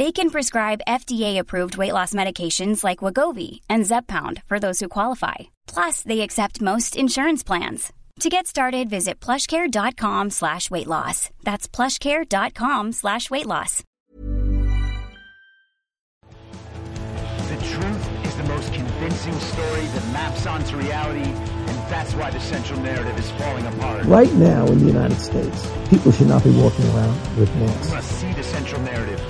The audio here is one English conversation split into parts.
They can prescribe FDA-approved weight loss medications like Wegovy and Zepbound for those who qualify. Plus, they accept most insurance plans. To get started, visit plushcare.com slash weight loss. That's plushcare.com slash weight loss. The truth is the most convincing story that maps onto reality, and that's why the central narrative is falling apart. Right now in the United States, people should not be walking around with We masks. must see the central narrative for the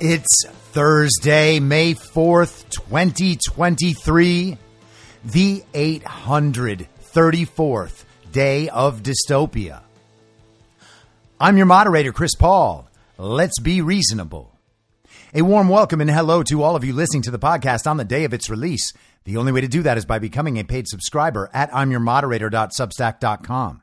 It's Thursday, May 4th, 2023, the 834th day of dystopia. I'm your moderator, Chris Paul. Let's be reasonable. A warm welcome and hello to all of you listening to the podcast on the day of its release. The only way to do that is by becoming a paid subscriber at imyourmoderator.substack.com.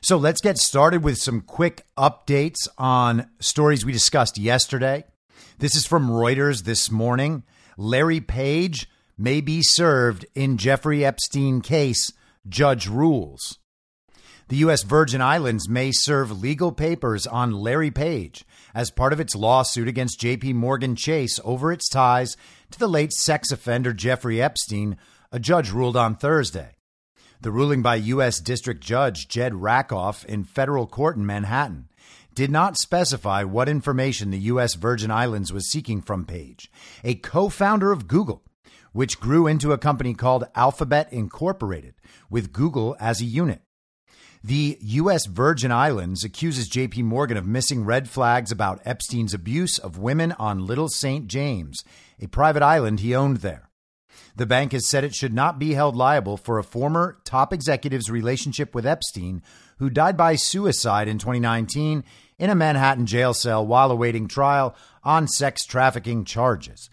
So let's get started with some quick updates on stories we discussed yesterday. This is from Reuters this morning. Larry Page may be served in Jeffrey Epstein case, judge rules. The U.S. Virgin Islands may serve legal papers on Larry Page as part of its lawsuit against JP Morgan Chase over its ties to the late sex offender Jeffrey Epstein, a judge ruled on Thursday. The ruling by U.S. District Judge Jed Rakoff in federal court in Manhattan did not specify what information the U.S. Virgin Islands was seeking from Page, a co founder of Google, which grew into a company called Alphabet Incorporated, with Google as a unit. The U.S. Virgin Islands accuses JP Morgan of missing red flags about Epstein's abuse of women on Little St. James, a private island he owned there. The bank has said it should not be held liable for a former top executive's relationship with Epstein, who died by suicide in 2019 in a Manhattan jail cell while awaiting trial on sex trafficking charges.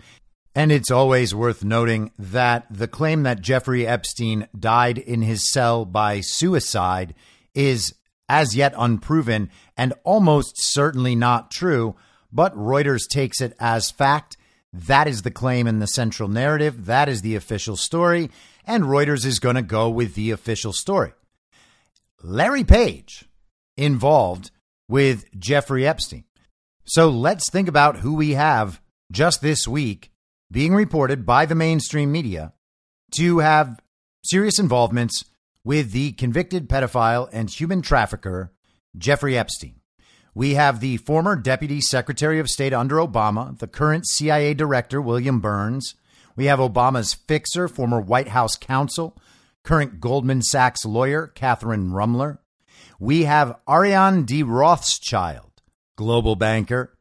And it's always worth noting that the claim that Jeffrey Epstein died in his cell by suicide is as yet unproven and almost certainly not true, but Reuters takes it as fact. That is the claim in the central narrative. That is the official story. and Reuters is going to go with the official story. Larry Page involved with Jeffrey Epstein. So let's think about who we have just this week being reported by the mainstream media to have serious involvements with the convicted pedophile and human trafficker, Jeffrey Epstein. We have the former Deputy Secretary of State under Obama, the current CIA Director, William Burns. We have Obama's fixer, former White House counsel, current Goldman Sachs lawyer, Kathryn Ruemmler. We have Ariane de Rothschild, global banker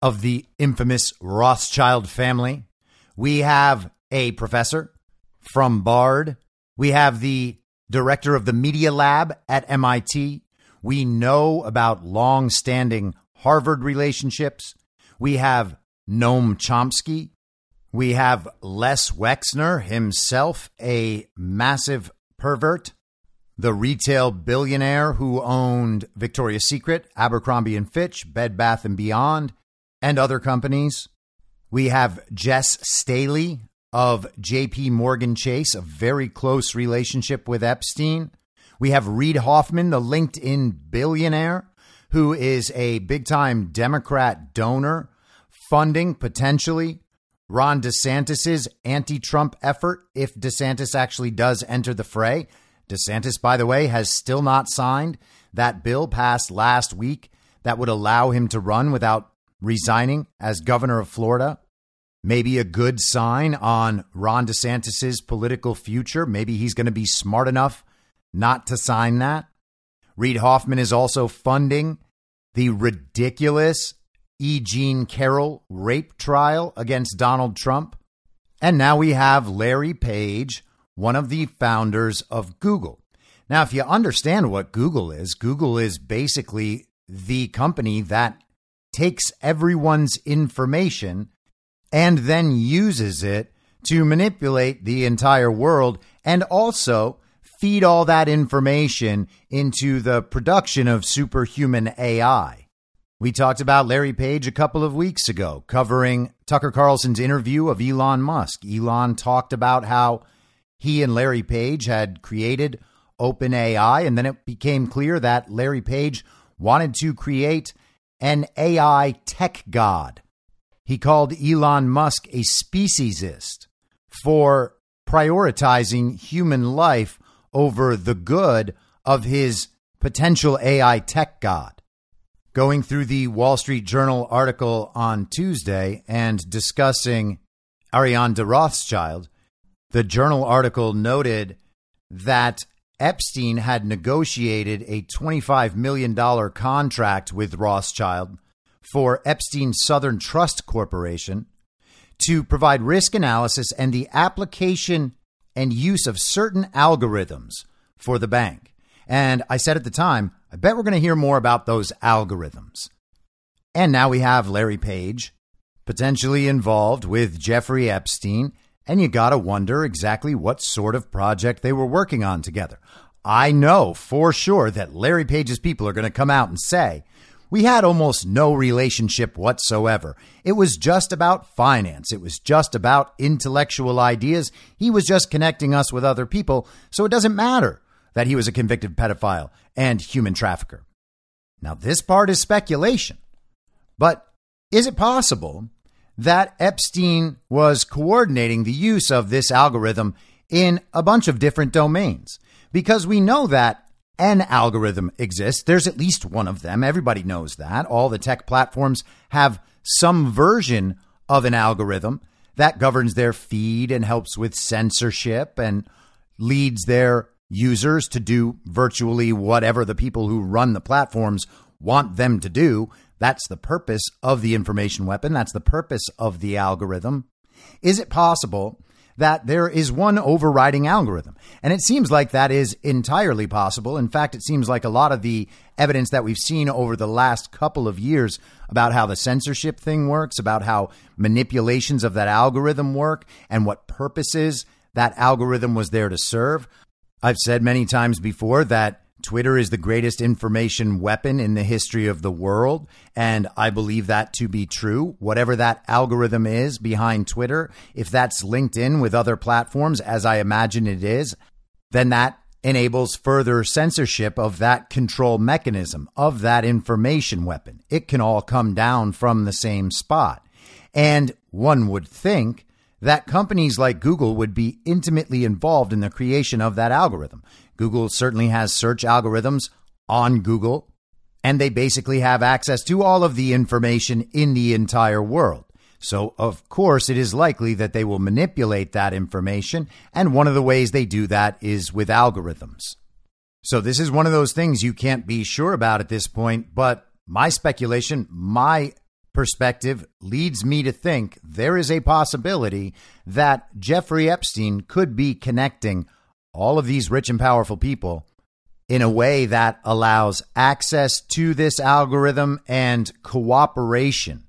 of the infamous Rothschild family. We have a professor from Bard. We have the director of the Media Lab at MIT. We know about long standing Harvard relationships. We have Noam Chomsky. We have Les Wexner himself, a massive pervert, the retail billionaire who owned Victoria's Secret, Abercrombie and Fitch, Bed Bath and Beyond, and other companies. We have Jess Staley of JP Morgan Chase, a very close relationship with Epstein. We have Reid Hoffman, the LinkedIn billionaire, who is a big time Democrat donor, funding potentially Ron DeSantis's anti Trump effort if DeSantis actually does enter the fray. DeSantis, by the way, has still not signed that bill passed last week that would allow him to run without resigning as governor of Florida. Maybe a good sign on Ron DeSantis's political future. Maybe he's going to be smart enough not to sign that. Reid Hoffman is also funding the ridiculous E. Jean Carroll rape trial against Donald Trump. And now we have Larry Page, one of the founders of Google. Now, if you understand what Google is, Google is basically the company that takes everyone's information and then uses it to manipulate the entire world and also feed all that information into the production of superhuman AI. We talked about Larry Page a couple of weeks ago, covering Tucker Carlson's interview of Elon Musk. Elon talked about how he and Larry Page had created OpenAI, and then it became clear that Larry Page wanted to create an AI tech god. He called Elon Musk a speciesist for prioritizing human life over the good of his potential AI tech god. Going through the Wall Street Journal article on Tuesday and discussing Ariane de Rothschild, the journal article noted that Epstein had negotiated a $25 million contract with Rothschild for Epstein Southern Trust Corporation to provide risk analysis and the application and use of certain algorithms for the bank. And I said at the time, I bet we're going to hear more about those algorithms. And now we have Larry Page potentially involved with Jeffrey Epstein, and you got to wonder exactly what sort of project they were working on together. I know for sure that Larry Page's people are going to come out and say, we had almost no relationship whatsoever. It was just about finance. It was just about intellectual ideas. He was just connecting us with other people. So it doesn't matter that he was a convicted pedophile and human trafficker. Now, this part is speculation, but is it possible that Epstein was coordinating the use of this algorithm in a bunch of different domains? Because we know that an algorithm exists. There's at least one of them. Everybody knows that. All the tech platforms have some version of an algorithm that governs their feed and helps with censorship and leads their users to do virtually whatever the people who run the platforms want them to do. That's the purpose of the information weapon. That's the purpose of the algorithm. Is it possible that there is one overriding algorithm? And it seems like that is entirely possible. In fact, it seems like a lot of the evidence that we've seen over the last couple of years about how the censorship thing works, about how manipulations of that algorithm work, and what purposes that algorithm was there to serve I've said many times before that Twitter is the greatest information weapon in the history of the world. And I believe that to be true. Whatever that algorithm is behind Twitter, if that's linked in with other platforms, as I imagine it is, then that enables further censorship of that control mechanism, of that information weapon. It can all come down from the same spot. And one would think that companies like Google would be intimately involved in the creation of that algorithm. Google certainly has search algorithms on Google, and they basically have access to all of the information in the entire world. So, of course, it is likely that they will manipulate that information. And one of the ways they do that is with algorithms. So, this is one of those things you can't be sure about at this point. But my speculation, my perspective leads me to think there is a possibility that Jeffrey Epstein could be connecting all of these rich and powerful people in a way that allows access to this algorithm and cooperation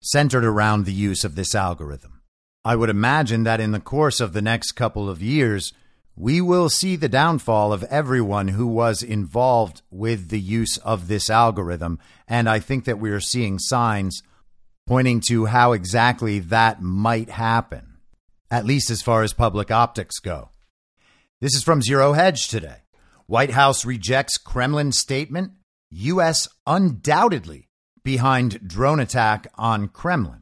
centered around the use of this algorithm. I would imagine that in the course of the next couple of years, we will see the downfall of everyone who was involved with the use of this algorithm. And I think that we are seeing signs pointing to how exactly that might happen, at least as far as public optics go. This is from Zero Hedge today. White House rejects Kremlin statement. U.S. undoubtedly behind drone attack on Kremlin.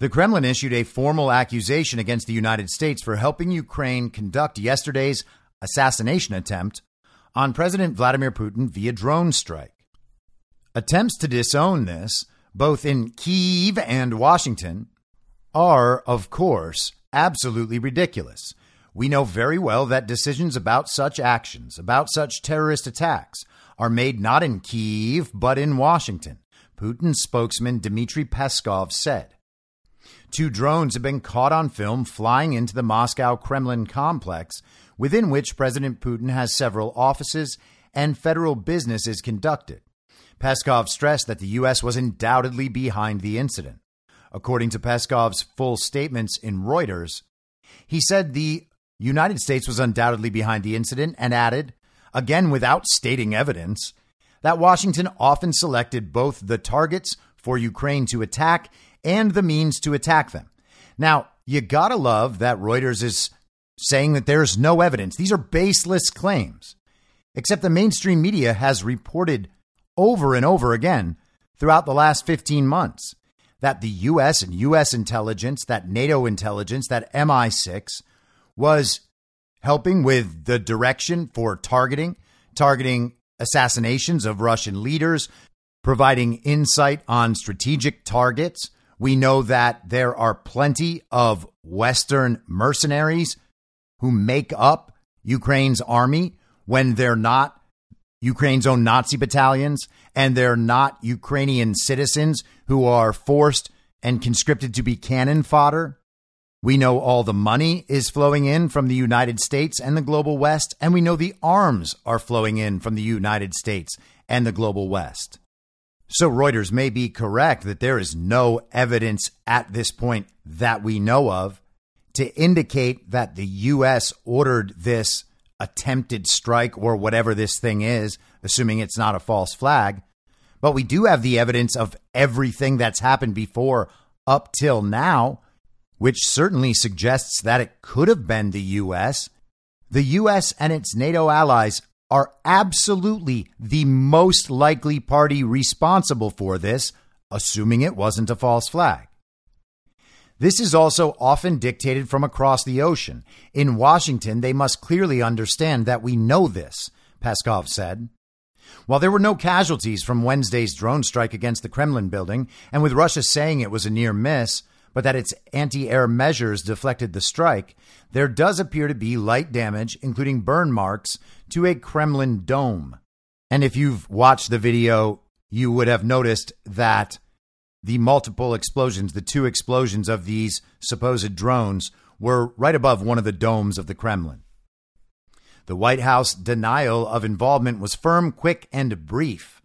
The Kremlin issued a formal accusation against the United States for helping Ukraine conduct yesterday's assassination attempt on President Vladimir Putin via drone strike. Attempts to disown this, both in Kiev and Washington, are, of course, absolutely ridiculous. We know very well that decisions about such actions, about such terrorist attacks, are made not in Kiev, but in Washington. Putin's spokesman Dmitry Peskov said. Two drones have been caught on film flying into the Moscow Kremlin complex, within which President Putin has several offices and federal business is conducted. Peskov stressed that the U.S. was undoubtedly behind the incident. According to Peskov's full statements in Reuters, he said the United States was undoubtedly behind the incident and added, again without stating evidence, that Washington often selected both the targets for Ukraine to attack and the means to attack them. Now, you gotta love that Reuters is saying that there's no evidence. These are baseless claims. Except the mainstream media has reported over and over again throughout the last 15 months that the US and US intelligence, that NATO intelligence, that MI6 was helping with the direction for targeting, targeting assassinations of Russian leaders, providing insight on strategic targets. We know that there are plenty of Western mercenaries who make up Ukraine's army when they're not Ukraine's own Nazi battalions and they're not Ukrainian citizens who are forced and conscripted to be cannon fodder. We know all the money is flowing in from the United States and the global West, and we know the arms are flowing in from the United States and the global West. So Reuters may be correct that there is no evidence at this point that we know of to indicate that the U.S. ordered this attempted strike or whatever this thing is, assuming it's not a false flag. But we do have the evidence of everything that's happened before up till now which certainly suggests that it could have been the U.S. The U.S. and its NATO allies are absolutely the most likely party responsible for this, assuming it wasn't a false flag. This is also often dictated from across the ocean. In Washington, they must clearly understand that we know this, Peskov said. While there were no casualties from Wednesday's drone strike against the Kremlin building, and with Russia saying it was a near miss, but that its anti air measures deflected the strike, there does appear to be light damage, including burn marks, to a Kremlin dome. And if you've watched the video, you would have noticed that the multiple explosions, the two explosions of these supposed drones, were right above one of the domes of the Kremlin. The White House denial of involvement was firm, quick, and brief.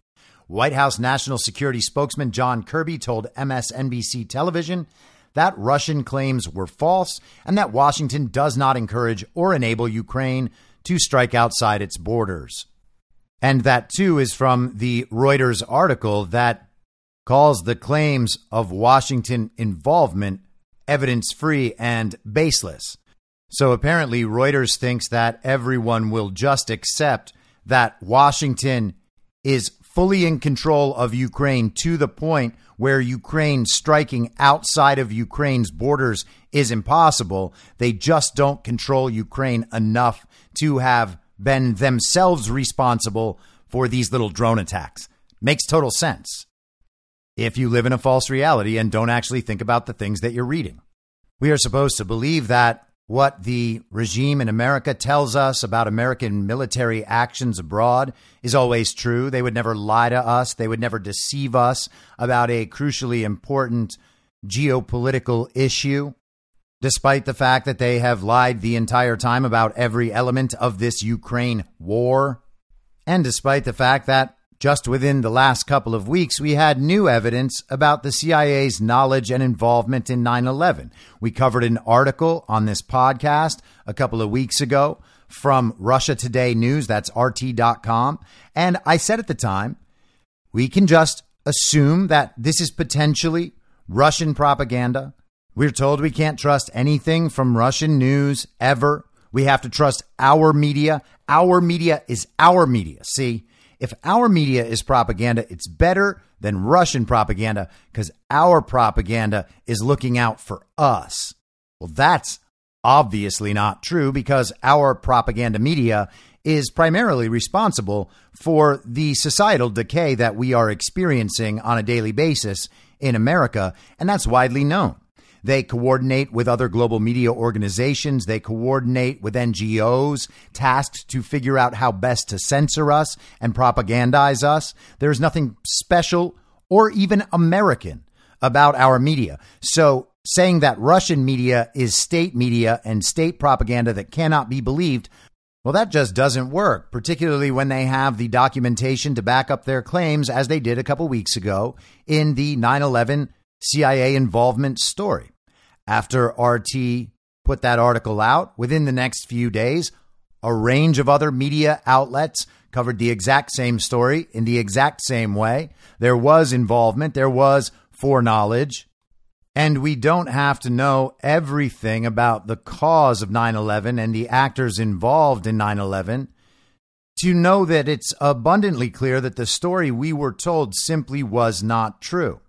White House National Security spokesman John Kirby told MSNBC television that Russian claims were false and that Washington does not encourage or enable Ukraine to strike outside its borders. And that too is from the Reuters article that calls the claims of Washington involvement evidence free and baseless. So apparently, Reuters thinks that everyone will just accept that Washington is fully in control of Ukraine to the point where Ukraine striking outside of Ukraine's borders is impossible. They just don't control Ukraine enough to have been themselves responsible for these little drone attacks. Makes total sense if you live in a false reality and don't actually think about the things that you're reading. We are supposed to believe that what the regime in America tells us about American military actions abroad is always true. They would never lie to us, they would never deceive us about a crucially important geopolitical issue, despite the fact that they have lied the entire time about every element of this Ukraine war, and despite the fact that just within the last couple of weeks, we had new evidence about the CIA's knowledge and involvement in 9 11. We covered an article on this podcast a couple of weeks ago from Russia Today News, that's RT.com. And I said at the time, we can just assume that this is potentially Russian propaganda. We're told we can't trust anything from Russian news ever. We have to trust our media. Our media is our media. See, if our media is propaganda, it's better than Russian propaganda because our propaganda is looking out for us. Well, that's obviously not true because our propaganda media is primarily responsible for the societal decay that we are experiencing on a daily basis in America, and that's widely known. They coordinate with other global media organizations. They coordinate with NGOs tasked to figure out how best to censor us and propagandize us. There's nothing special or even American about our media. So saying that Russian media is state media and state propaganda that cannot be believed well, that just doesn't work, particularly when they have the documentation to back up their claims, as they did a couple weeks ago in the 9 11 CIA involvement story. After RT put that article out, within the next few days, a range of other media outlets covered the exact same story in the exact same way. There was involvement, there was foreknowledge, and we don't have to know everything about the cause of 9 11 and the actors involved in 9 11 to know that it's abundantly clear that the story we were told simply was not true.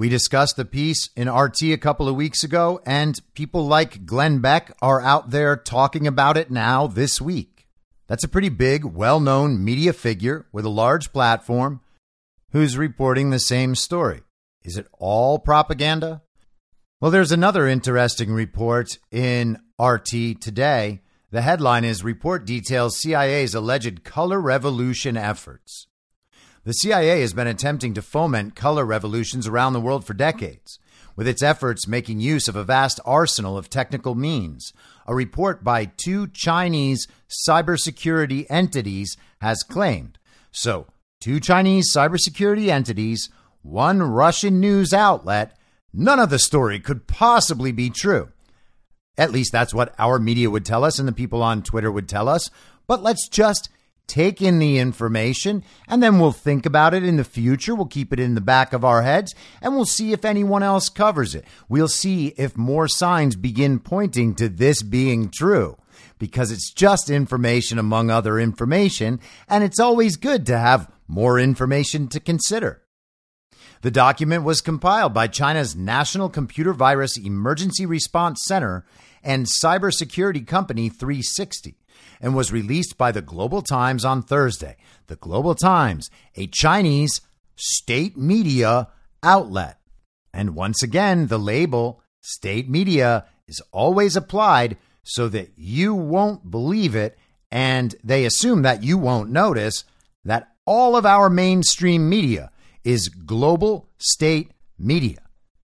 We discussed the piece in RT a couple of weeks ago, and people like Glenn Beck are out there talking about it now this week. That's a pretty big, well known media figure with a large platform who's reporting the same story. Is it all propaganda? Well, there's another interesting report in RT today. The headline is Report Details CIA's Alleged Color Revolution Efforts. The CIA has been attempting to foment color revolutions around the world for decades, with its efforts making use of a vast arsenal of technical means. A report by two Chinese cybersecurity entities has claimed. So, two Chinese cybersecurity entities, one Russian news outlet, none of the story could possibly be true. At least that's what our media would tell us and the people on Twitter would tell us. But let's just take in the information, and then we'll think about it in the future. We'll keep it in the back of our heads, and we'll see if anyone else covers it. We'll see if more signs begin pointing to this being true. Because it's just information among other information, and it's always good to have more information to consider. The document was compiled by China's National Computer Virus Emergency Response Center and cybersecurity company 360 and was released by the Global Times on Thursday. The Global Times, a Chinese state media outlet. And once again, the label state media is always applied so that you won't believe it and they assume that you won't notice that all of our mainstream media is global state media,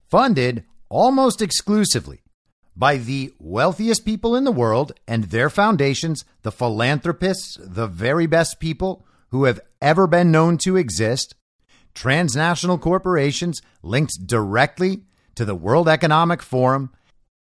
funded almost exclusively by the wealthiest people in the world and their foundations, the philanthropists, the very best people who have ever been known to exist, transnational corporations linked directly to the World Economic Forum,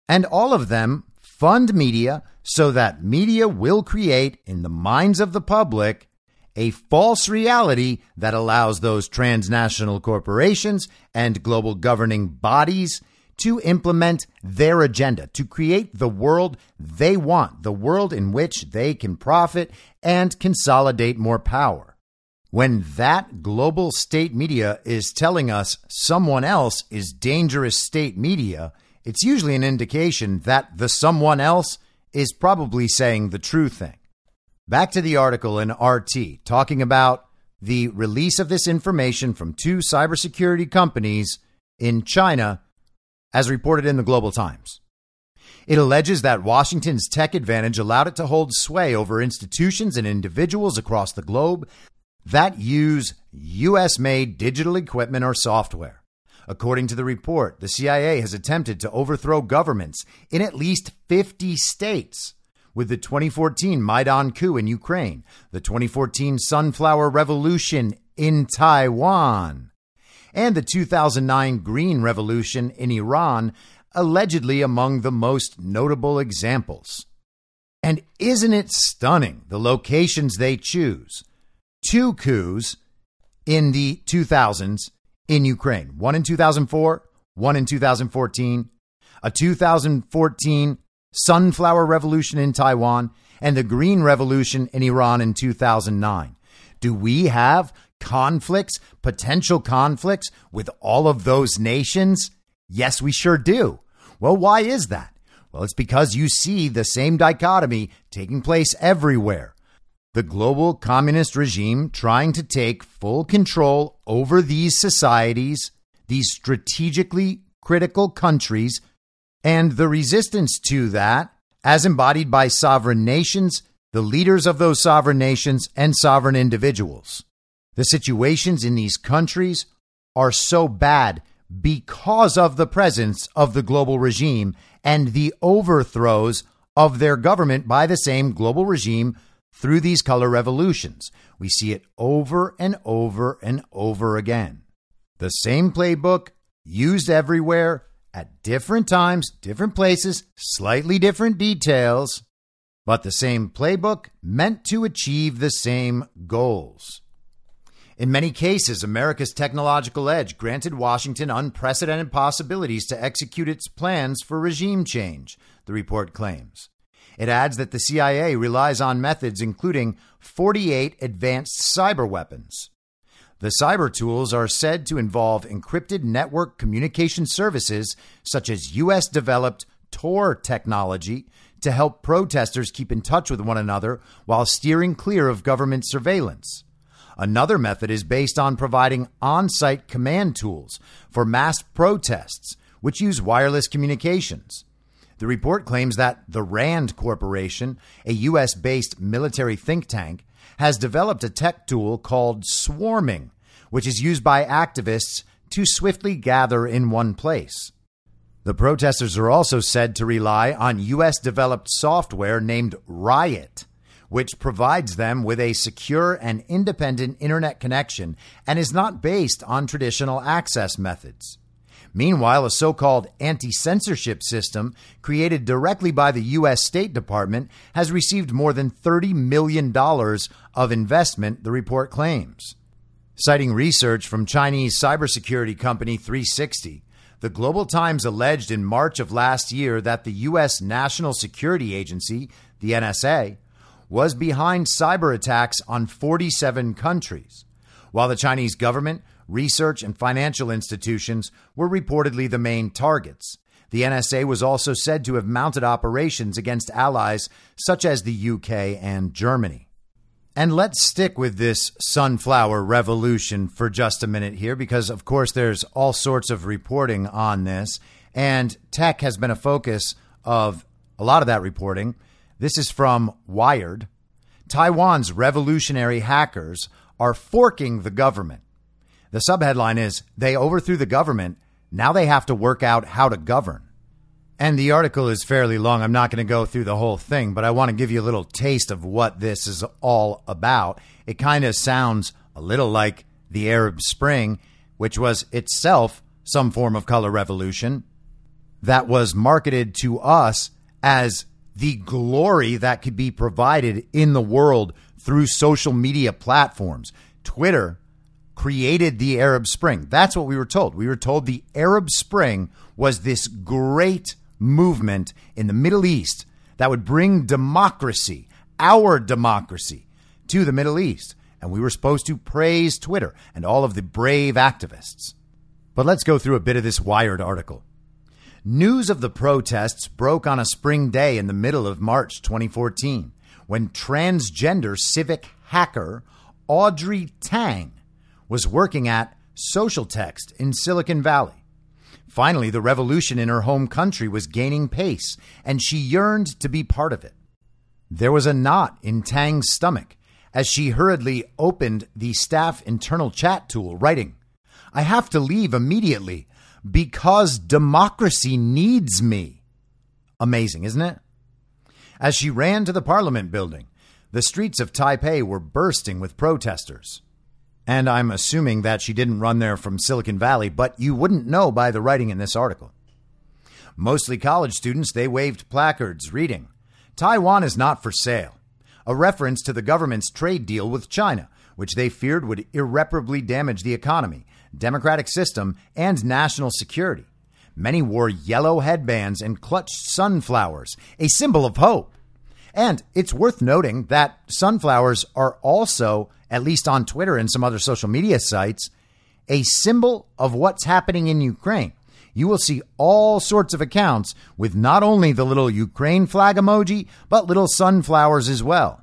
and all of them fund media so that media will create in the minds of the public a false reality that allows those transnational corporations and global governing bodies to implement their agenda, to create the world they want, the world in which they can profit and consolidate more power. When that global state media is telling us someone else is dangerous state media, it's usually an indication that the someone else is probably saying the true thing. Back to the article in RT talking about the release of this information from two cybersecurity companies in China, as reported in the Global Times. It alleges that Washington's tech advantage allowed it to hold sway over institutions and individuals across the globe that use U.S. made digital equipment or software. According to the report, the CIA has attempted to overthrow governments in at least 50 states with the 2014 Maidan coup in Ukraine, the 2014 Sunflower Revolution in Taiwan, and the 2009 Green Revolution in Iran, allegedly among the most notable examples. And isn't it stunning the locations they choose? Two coups in the 2000s in Ukraine one in 2004, one in 2014, a 2014 Sunflower Revolution in Taiwan, and the Green Revolution in Iran in 2009. Do we have conflicts, potential conflicts with all of those nations? Yes, we sure do. Well, why is that? Well, it's because you see the same dichotomy taking place everywhere. The global communist regime trying to take full control over these societies, these strategically critical countries and the resistance to that, as embodied by sovereign nations, the leaders of those sovereign nations, and sovereign individuals. The situations in these countries are so bad because of the presence of the global regime and the overthrows of their government by the same global regime through these color revolutions. We see it over and over and over again. The same playbook used everywhere at different times, different places, slightly different details, but the same playbook meant to achieve the same goals. In many cases, America's technological edge granted Washington unprecedented possibilities to execute its plans for regime change, the report claims. It adds that the CIA relies on methods including 48 advanced cyber weapons, the cyber tools are said to involve encrypted network communication services such as US developed Tor technology to help protesters keep in touch with one another while steering clear of government surveillance. Another method is based on providing on site command tools for mass protests, which use wireless communications. The report claims that the RAND Corporation, a U.S. based military think tank, has developed a tech tool called swarming, which is used by activists to swiftly gather in one place. The protesters are also said to rely on U.S. developed software named Riot, which provides them with a secure and independent internet connection and is not based on traditional access methods. Meanwhile, a so called anti censorship system created directly by the U.S. State Department has received more than $30 million of investment, the report claims. Citing research from Chinese cybersecurity company 360, the Global Times alleged in March of last year that the U.S. National Security Agency, the NSA, was behind cyber attacks on 47 countries, while the Chinese government research, and financial institutions were reportedly the main targets. The NSA was also said to have mounted operations against allies such as the UK and Germany. And let's stick with this sunflower revolution for just a minute here, because of course there's all sorts of reporting on this, and tech has been a focus of a lot of that reporting. This is from Wired. Taiwan's revolutionary hackers are forking the government. The subheadline is They overthrew the government. Now they have to work out how to govern. And the article is fairly long. I'm not going to go through the whole thing, but I want to give you a little taste of what this is all about. It kind of sounds a little like the Arab Spring, which was itself some form of color revolution that was marketed to us as the glory that could be provided in the world through social media platforms. Twitter created the Arab Spring. That's what we were told. We were told the Arab Spring was this great movement in the Middle East that would bring democracy, our democracy, to the Middle East. And we were supposed to praise Twitter and all of the brave activists. But let's go through a bit of this Wired article. News of the protests broke on a spring day in the middle of March 2014 when transgender civic hacker Audrey Tang was working at Social Text in Silicon Valley. Finally, the revolution in her home country was gaining pace, and she yearned to be part of it. There was a knot in Tang's stomach as she hurriedly opened the staff internal chat tool, writing, I have to leave immediately because democracy needs me. Amazing, isn't it? As she ran to the parliament building, the streets of Taipei were bursting with protesters. And I'm assuming that she didn't run there from Silicon Valley, but you wouldn't know by the writing in this article. Mostly college students, they waved placards reading, Taiwan is not for sale, a reference to the government's trade deal with China, which they feared would irreparably damage the economy, democratic system, and national security. Many wore yellow headbands and clutched sunflowers, a symbol of hope. And it's worth noting that sunflowers are also, at least on Twitter and some other social media sites, a symbol of what's happening in Ukraine. You will see all sorts of accounts with not only the little Ukraine flag emoji, but little sunflowers as well.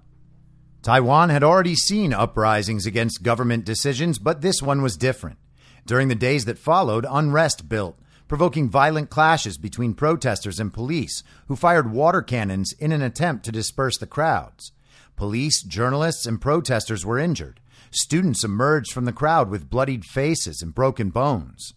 Taiwan had already seen uprisings against government decisions, but this one was different. During the days that followed, unrest built, provoking violent clashes between protesters and police, who fired water cannons in an attempt to disperse the crowds. Police, journalists, and protesters were injured. Students emerged from the crowd with bloodied faces and broken bones.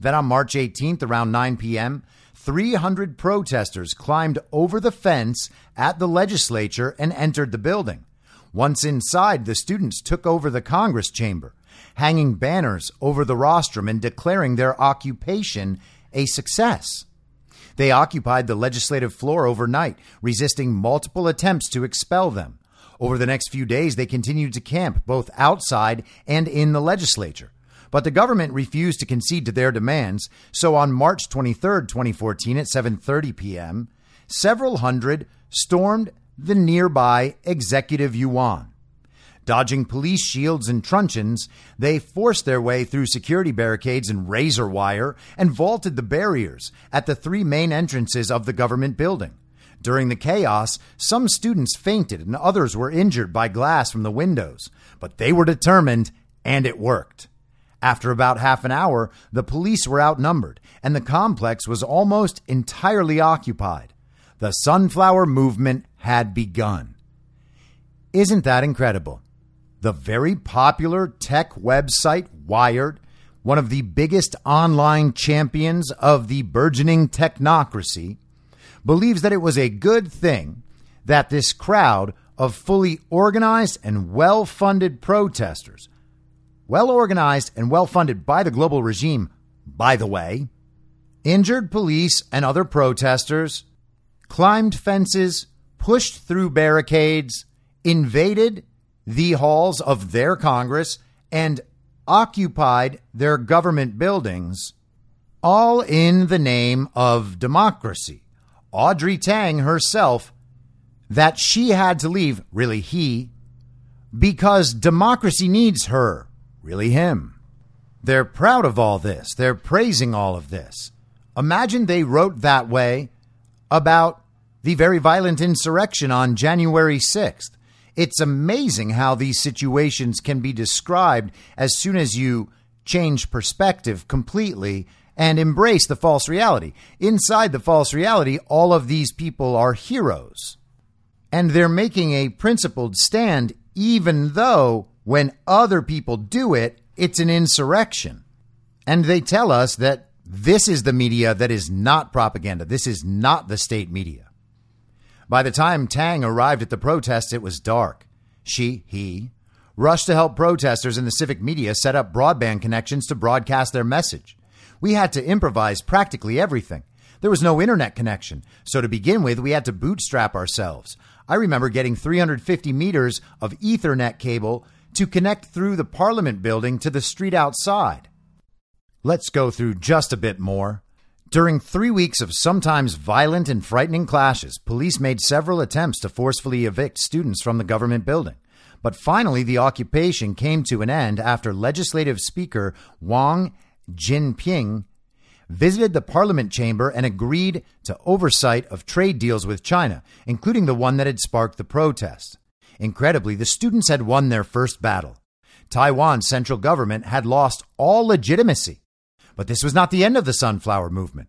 Then on March 18th, around 9 p.m., 300 protesters climbed over the fence at the legislature and entered the building. Once inside, the students took over the Congress chamber hanging banners over the rostrum and declaring their occupation a success. They occupied the legislative floor overnight, resisting multiple attempts to expel them. Over the next few days, they continued to camp both outside and in the legislature. But the government refused to concede to their demands, so on March 23, 2014 at 7:30 p.m., several hundred stormed the nearby Executive Yuan. Dodging police shields and truncheons, they forced their way through security barricades and razor wire and vaulted the barriers at the three main entrances of the government building. During the chaos, some students fainted and others were injured by glass from the windows, but they were determined and it worked. After about half an hour, the police were outnumbered and the complex was almost entirely occupied. The Sunflower Movement had begun. Isn't that incredible? The very popular tech website Wired, one of the biggest online champions of the burgeoning technocracy, believes that it was a good thing that this crowd of fully organized and well funded protesters, well organized and well funded by the global regime, by the way, injured police and other protesters, climbed fences, pushed through barricades, invaded the halls of their Congress and occupied their government buildings, all in the name of democracy. Audrey Tang herself, that she had to leave, really he, because democracy needs her, really him. They're proud of all this. They're praising all of this. Imagine they wrote that way about the very violent insurrection on January 6th. It's amazing how these situations can be described as soon as you change perspective completely and embrace the false reality. Inside the false reality, all of these people are heroes. And they're making a principled stand, even though when other people do it, it's an insurrection. And they tell us that this is the media that is not propaganda. This is not the state media. By the time Tang arrived at the protest, it was dark. She, he, rushed to help protesters and the civic media set up broadband connections to broadcast their message. We had to improvise practically everything. There was no internet connection. So to begin with, we had to bootstrap ourselves. I remember getting 350 meters of Ethernet cable to connect through the Parliament building to the street outside. Let's go through just a bit more. During three weeks of sometimes violent and frightening clashes, police made several attempts to forcefully evict students from the government building. But finally, the occupation came to an end after Legislative Speaker Wang Jinping visited the parliament chamber and agreed to oversight of trade deals with China, including the one that had sparked the protest. Incredibly, the students had won their first battle. Taiwan's central government had lost all legitimacy. But this was not the end of the Sunflower Movement.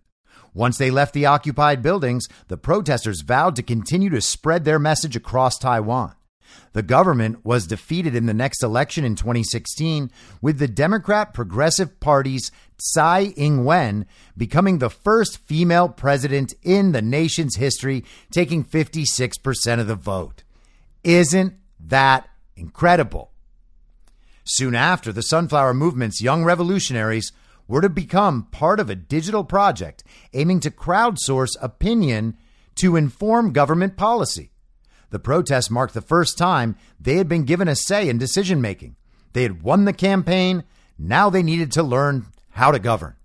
Once they left the occupied buildings, the protesters vowed to continue to spread their message across Taiwan. The government was defeated in the next election in 2016, with the Democrat Progressive Party's Tsai Ing wen becoming the first female president in the nation's history, taking 56% of the vote. Isn't that incredible? Soon after, the Sunflower Movement's young revolutionaries were to become part of a digital project aiming to crowdsource opinion to inform government policy. The protest marked the first time they had been given a say in decision making. They had won the campaign. Now they needed to learn how to govern.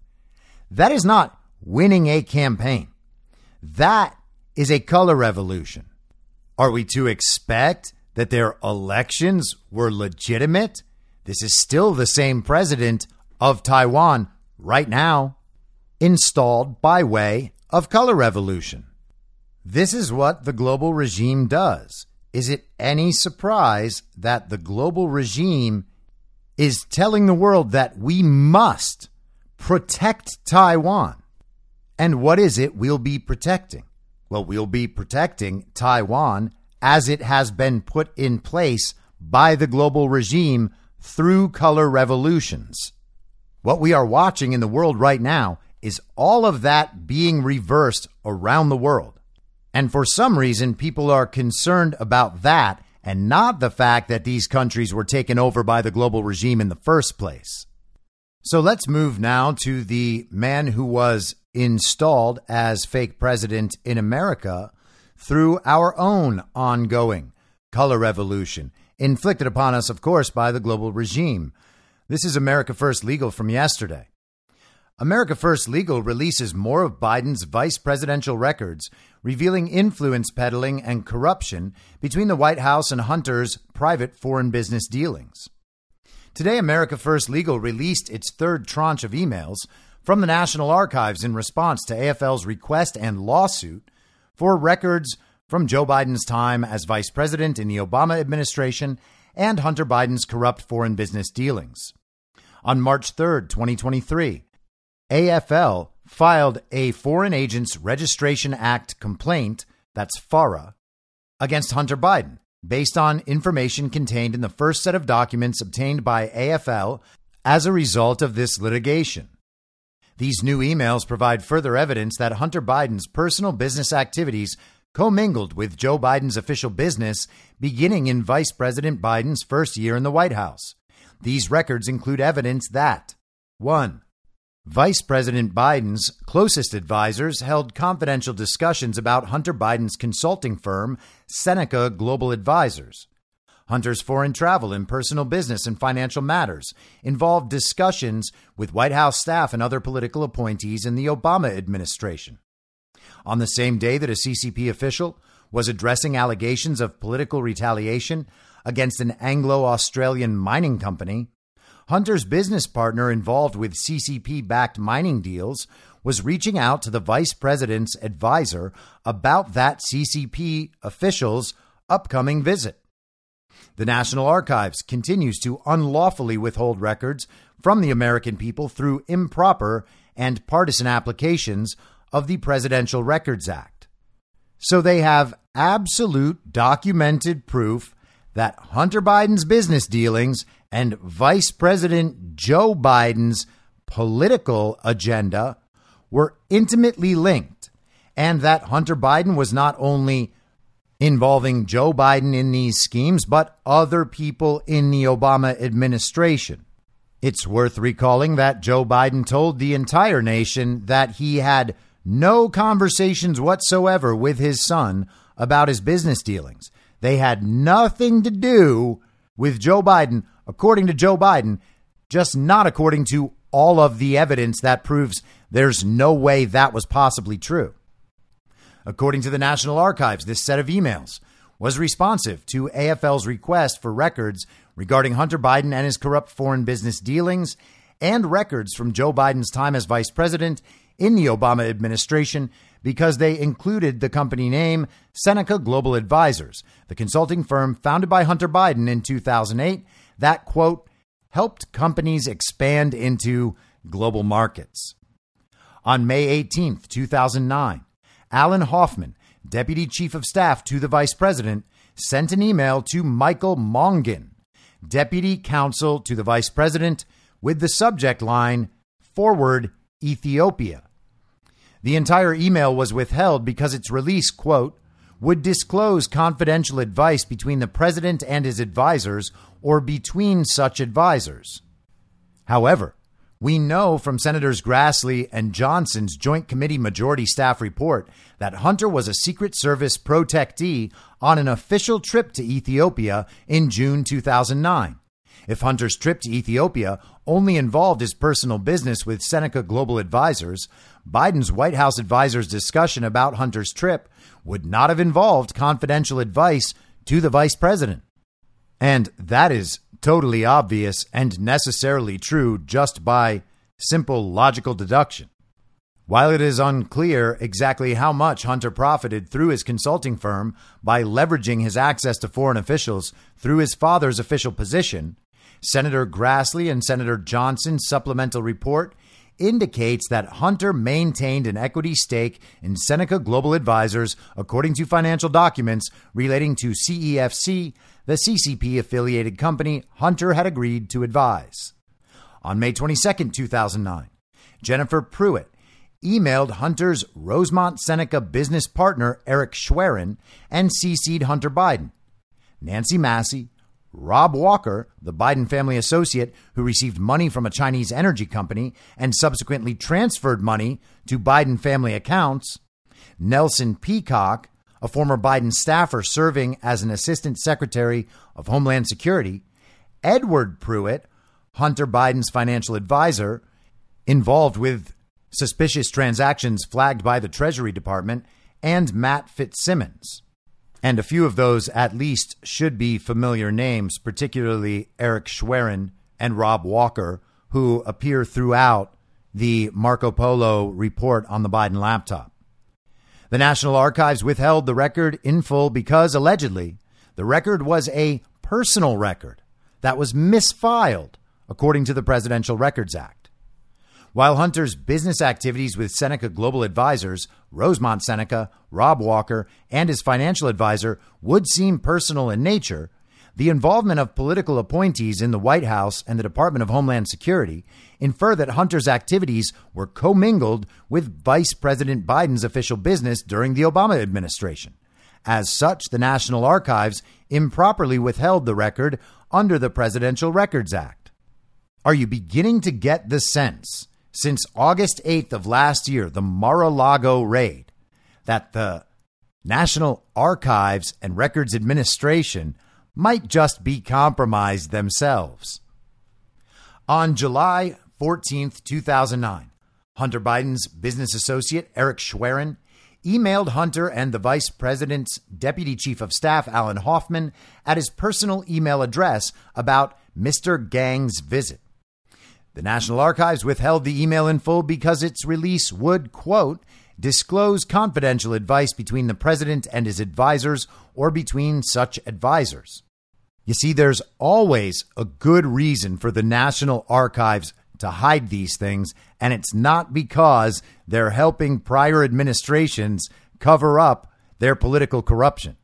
That is not winning a campaign. That is a color revolution. Are we to expect that their elections were legitimate? This is still the same president of Taiwan right now, installed by way of color revolution. This is what the global regime does. Is it any surprise that the global regime is telling the world that we must protect Taiwan? And what is it we'll be protecting? Well, we'll be protecting Taiwan as it has been put in place by the global regime through color revolutions. What we are watching in the world right now is all of that being reversed around the world. And for some reason, people are concerned about that and not the fact that these countries were taken over by the global regime in the first place. So let's move now to the man who was installed as fake president in America through our own ongoing color revolution, inflicted upon us, of course, by the global regime. This is America First Legal from yesterday. America First Legal releases more of Biden's vice presidential records, revealing influence peddling and corruption between the White House and Hunter's private foreign business dealings. Today, America First Legal released its third tranche of emails from the National Archives in response to AFL's request and lawsuit for records from Joe Biden's time as vice president in the Obama administration and Hunter Biden's corrupt foreign business dealings. On March 3, 2023, AFL filed a Foreign Agents Registration Act complaint, that's FARA, against Hunter Biden based on information contained in the first set of documents obtained by AFL as a result of this litigation. These new emails provide further evidence that Hunter Biden's personal business activities commingled with Joe Biden's official business beginning in Vice President Biden's first year in the White House. These records include evidence that 1. Vice President Biden's closest advisors held confidential discussions about Hunter Biden's consulting firm, Seneca Global Advisors. Hunter's foreign travel and personal business and financial matters involved discussions with White House staff and other political appointees in the Obama administration. On the same day that a CCP official was addressing allegations of political retaliation against an Anglo Australian mining company, Hunter's business partner involved with CCP backed mining deals was reaching out to the vice president's advisor about that CCP official's upcoming visit. The National Archives continues to unlawfully withhold records from the American people through improper and partisan applications of the Presidential Records Act. So they have absolute documented proof that Hunter Biden's business dealings and Vice President Joe Biden's political agenda were intimately linked, and that Hunter Biden was not only involving Joe Biden in these schemes, but other people in the Obama administration. It's worth recalling that Joe Biden told the entire nation that he had no conversations whatsoever with his son about his business dealings. They had nothing to do with Joe Biden, according to Joe Biden, just not according to all of the evidence that proves there's no way that was possibly true. According to the National Archives, this set of emails was responsive to AFL's request for records regarding Hunter Biden and his corrupt foreign business dealings and records from Joe Biden's time as vice president in the Obama administration because they included the company name Seneca Global Advisors, the consulting firm founded by Hunter Biden in 2008 that, quote, helped companies expand into global markets. On May 18, 2009, Alan Hoffman, deputy chief of staff to the vice president, sent an email to Michael Mongan, deputy counsel to the vice president, with the subject line Forward Ethiopia. The entire email was withheld because its release, quote, would disclose confidential advice between the president and his advisors or between such advisors. However, we know from Senators Grassley and Johnson's Joint Committee Majority Staff report that Hunter was a Secret Service protectee on an official trip to Ethiopia in June 2009. If Hunter's trip to Ethiopia only involved his personal business with Seneca Global Advisors, Biden's White House advisors' discussion about Hunter's trip would not have involved confidential advice to the vice president. And that is totally obvious and necessarily true just by simple logical deduction. While it is unclear exactly how much Hunter profited through his consulting firm by leveraging his access to foreign officials through his father's official position, Senator Grassley and Senator Johnson's supplemental report indicates that Hunter maintained an equity stake in Seneca Global Advisors, according to financial documents relating to CEFC, the CCP affiliated company Hunter had agreed to advise. On May 22, 2009, Jennifer Pruitt emailed Hunter's Rosemont Seneca business partner Eric Schwerin and CC'd Hunter Biden. Nancy Massey, Rob Walker, the Biden family associate who received money from a Chinese energy company and subsequently transferred money to Biden family accounts, Nelson Peacock, a former Biden staffer serving as an assistant secretary of Homeland Security, Edward Pruitt, Hunter Biden's financial advisor, involved with suspicious transactions flagged by the Treasury Department, and Matt Fitzsimmons. And a few of those, at least, should be familiar names, particularly Eric Schwerin and Rob Walker, who appear throughout the Marco Polo report on the Biden laptop. The National Archives withheld the record in full because, allegedly, the record was a personal record that was misfiled, according to the Presidential Records Act. While Hunter's business activities with Seneca Global Advisors, Rosemont Seneca, Rob Walker, and his financial advisor would seem personal in nature, the involvement of political appointees in the White House and the Department of Homeland Security infer that Hunter's activities were commingled with Vice President Biden's official business during the Obama administration. As such, the National Archives improperly withheld the record under the Presidential Records Act. Are you beginning to get the sense since August 8th of last year, the Mar a Lago raid, that the National Archives and Records Administration might just be compromised themselves. On July 14th, 2009, Hunter Biden's business associate, Eric Schwerin, emailed Hunter and the vice president's deputy chief of staff, Alan Hoffman, at his personal email address about Mr. Gang's visit. The National Archives withheld the email in full because its release would, quote, disclose confidential advice between the president and his advisors or between such advisors. You see, there's always a good reason for the National Archives to hide these things, and it's not because they're helping prior administrations cover up their political corruption.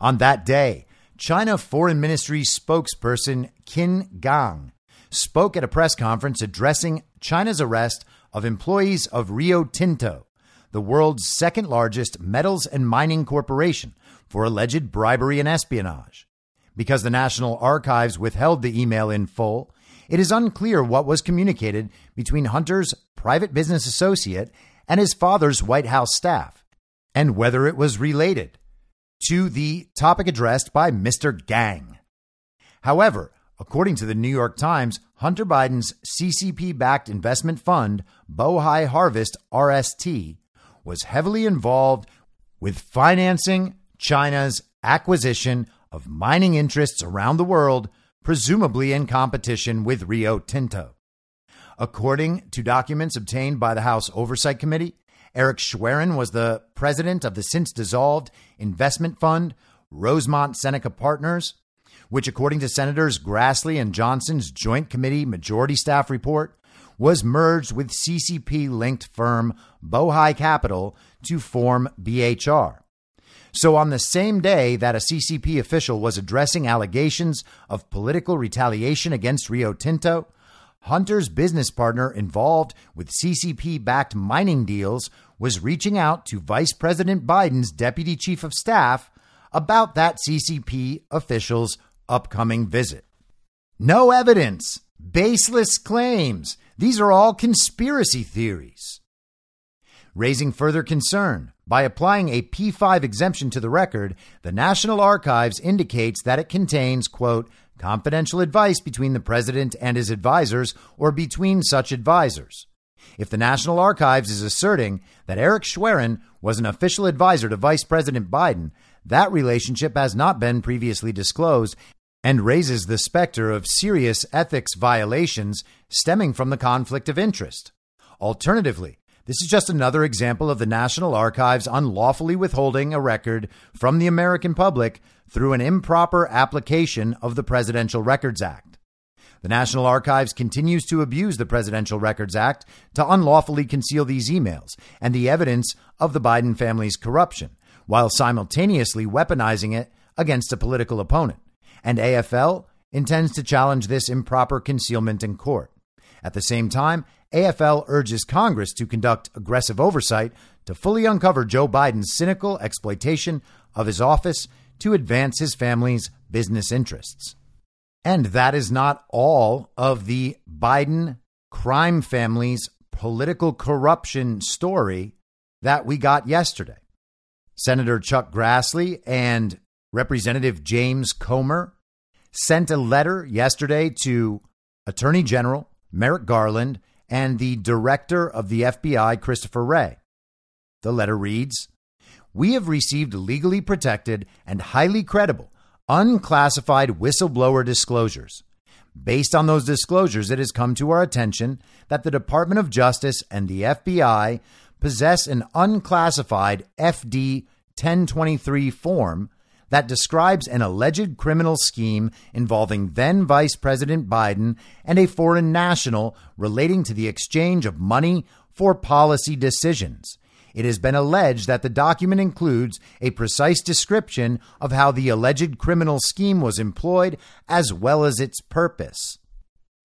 On that day, China Foreign Ministry spokesperson Qin Gang spoke at a press conference addressing China's arrest of employees of Rio Tinto, the world's second largest metals and mining corporation, for alleged bribery and espionage. Because the National Archives withheld the email in full, it is unclear what was communicated between Hunter's private business associate and his father's White House staff, and whether it was related to the topic addressed by Mr. Gang. However, according to the New York Times, Hunter Biden's CCP backed investment fund, Bohai Harvest RST, was heavily involved with financing China's acquisition of mining interests around the world, presumably in competition with Rio Tinto. According to documents obtained by the House Oversight Committee, Eric Schwerin was the president of the since dissolved investment fund, Rosemont Seneca Partners, which, according to Senators Grassley and Johnson's Joint Committee Majority Staff report, was merged with CCP linked firm Bohai Capital to form BHR. So, on the same day that a CCP official was addressing allegations of political retaliation against Rio Tinto, Hunter's business partner involved with CCP backed mining deals was reaching out to Vice President Biden's deputy chief of staff about that CCP official's upcoming visit. No evidence, baseless claims. These are all conspiracy theories. Raising further concern, by applying a P5 exemption to the record, the National Archives indicates that it contains, quote, confidential advice between the president and his advisors or between such advisors. If the National Archives is asserting that Eric Schwerin was an official advisor to Vice President Biden, that relationship has not been previously disclosed and raises the specter of serious ethics violations stemming from the conflict of interest. Alternatively, this is just another example of the National Archives unlawfully withholding a record from the American public through an improper application of the Presidential Records Act. The National Archives continues to abuse the Presidential Records Act to unlawfully conceal these emails and the evidence of the Biden family's corruption, while simultaneously weaponizing it against a political opponent. And AFL intends to challenge this improper concealment in court. At the same time, AFL urges Congress to conduct aggressive oversight to fully uncover Joe Biden's cynical exploitation of his office to advance his family's business interests. And that is not all of the Biden crime family's political corruption story that we got yesterday. Senator Chuck Grassley and Representative James Comer sent a letter yesterday to Attorney General Merrick Garland, and the director of the FBI, Christopher Wray. The letter reads We have received legally protected and highly credible, unclassified whistleblower disclosures. Based on those disclosures, it has come to our attention that the Department of Justice and the FBI possess an unclassified FD 1023 form that describes an alleged criminal scheme involving then Vice President Biden and a foreign national relating to the exchange of money for policy decisions. It has been alleged that the document includes a precise description of how the alleged criminal scheme was employed as well as its purpose.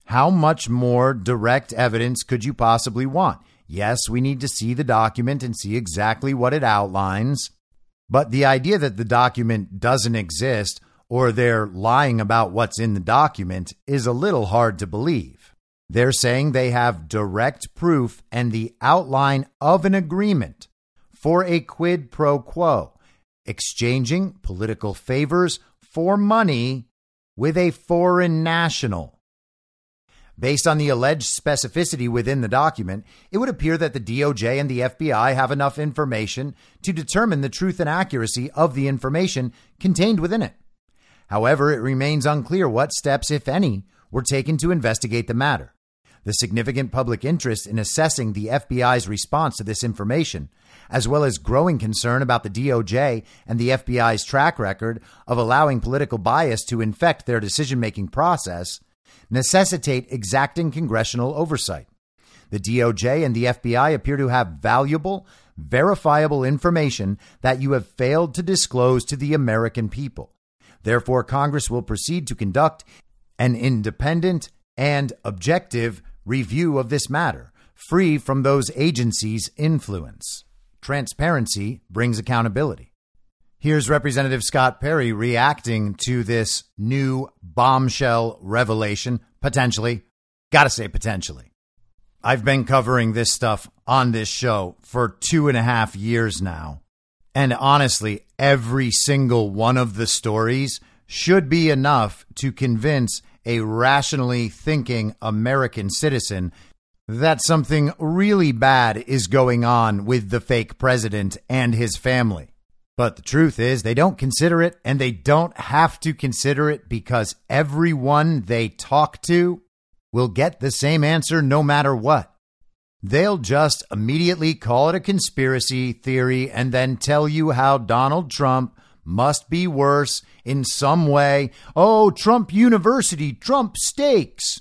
How much more direct evidence could you possibly want? Yes, we need to see the document and see exactly what it outlines. But the idea that the document doesn't exist or they're lying about what's in the document is a little hard to believe. They're saying they have direct proof and the outline of an agreement for a quid pro quo, exchanging political favors for money with a foreign national. Based on the alleged specificity within the document, it would appear that the DOJ and the FBI have enough information to determine the truth and accuracy of the information contained within it. However, it remains unclear what steps, if any, were taken to investigate the matter. The significant public interest in assessing the FBI's response to this information, as well as growing concern about the DOJ and the FBI's track record of allowing political bias to infect their decision making process, necessitate exacting congressional oversight. The DOJ and the FBI appear to have valuable, verifiable information that you have failed to disclose to the American people. Therefore, Congress will proceed to conduct an independent and objective review of this matter, free from those agencies' influence. Transparency brings accountability. Here's Representative Scott Perry reacting to this new bombshell revelation, potentially. Gotta say, potentially. I've been covering this stuff on this show for two and a half years now. And honestly, every single one of the stories should be enough to convince a rationally thinking American citizen that something really bad is going on with the fake president and his family. But the truth is, they don't consider it, and they don't have to consider it because everyone they talk to will get the same answer no matter what. They'll just immediately call it a conspiracy theory and then tell you how Donald Trump must be worse in some way. Oh, Trump University, Trump Steaks.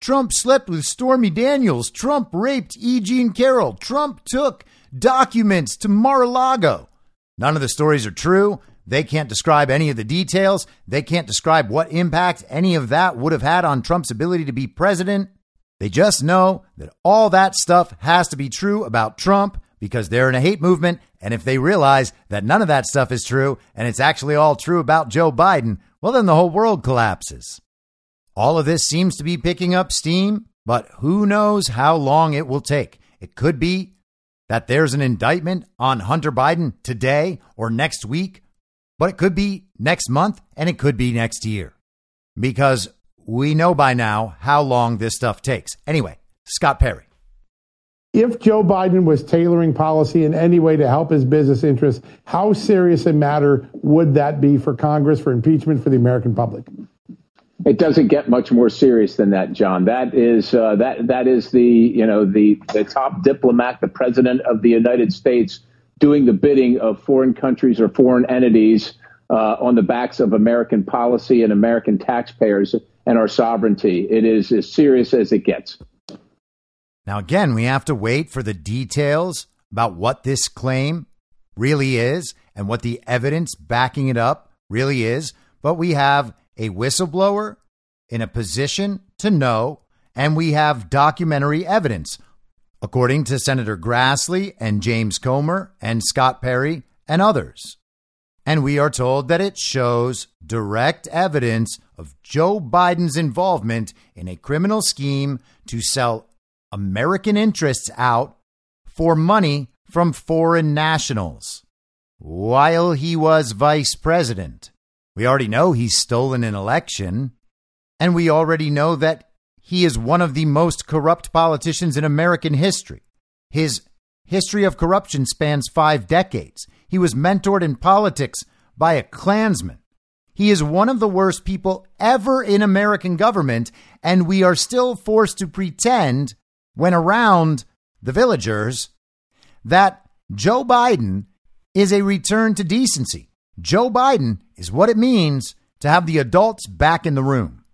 Trump slept with Stormy Daniels. Trump raped E. Jean Carroll. Trump took documents to Mar a Lago. None of the stories are true. They can't describe any of the details. They can't describe what impact any of that would have had on Trump's ability to be president. They just know that all that stuff has to be true about Trump because they're in a hate movement. And if they realize that none of that stuff is true and it's actually all true about Joe Biden, well, then the whole world collapses. All of this seems to be picking up steam, but who knows how long it will take. It could be that there's an indictment on Hunter Biden today or next week but it could be next month and it could be next year because we know by now how long this stuff takes. Anyway, Scott Perry. If Joe Biden was tailoring policy in any way to help his business interests, how serious a matter would that be for Congress, for impeachment, for the American public? It doesn't get much more serious than that, John. That is uh, that that is the you know the the top diplomat, the president of the United States doing the bidding of foreign countries or foreign entities uh, on the backs of American policy and American taxpayers and our sovereignty. It is as serious as it gets. Now, again, we have to wait for the details about what this claim really is and what the evidence backing it up really is. But we have a whistleblower in a position to know, and we have documentary evidence according to Senator Grassley and James Comer and Scott Perry and others. And we are told that it shows direct evidence of Joe Biden's involvement in a criminal scheme to sell American interests out for money from foreign nationals while he was vice president. We already know he's stolen an election, and we already know that he is one of the most corrupt politicians in American history. His history of corruption spans five decades. He was mentored in politics by a Klansman. He is one of the worst people ever in American government, and we are still forced to pretend, when around the villagers, that Joe Biden is a return to decency. Joe Biden is what it means to have the adults back in the room.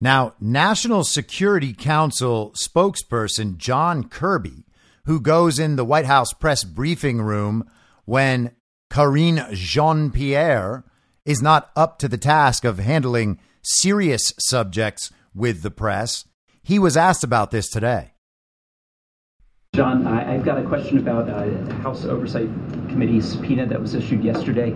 Now, National Security Council spokesperson John Kirby, who goes in the White House press briefing room when Karine Jean Pierre is not up to the task of handling serious subjects with the press, he was asked about this today. John, I, have got a question about uh, House Oversight Committee subpoena that was issued yesterday.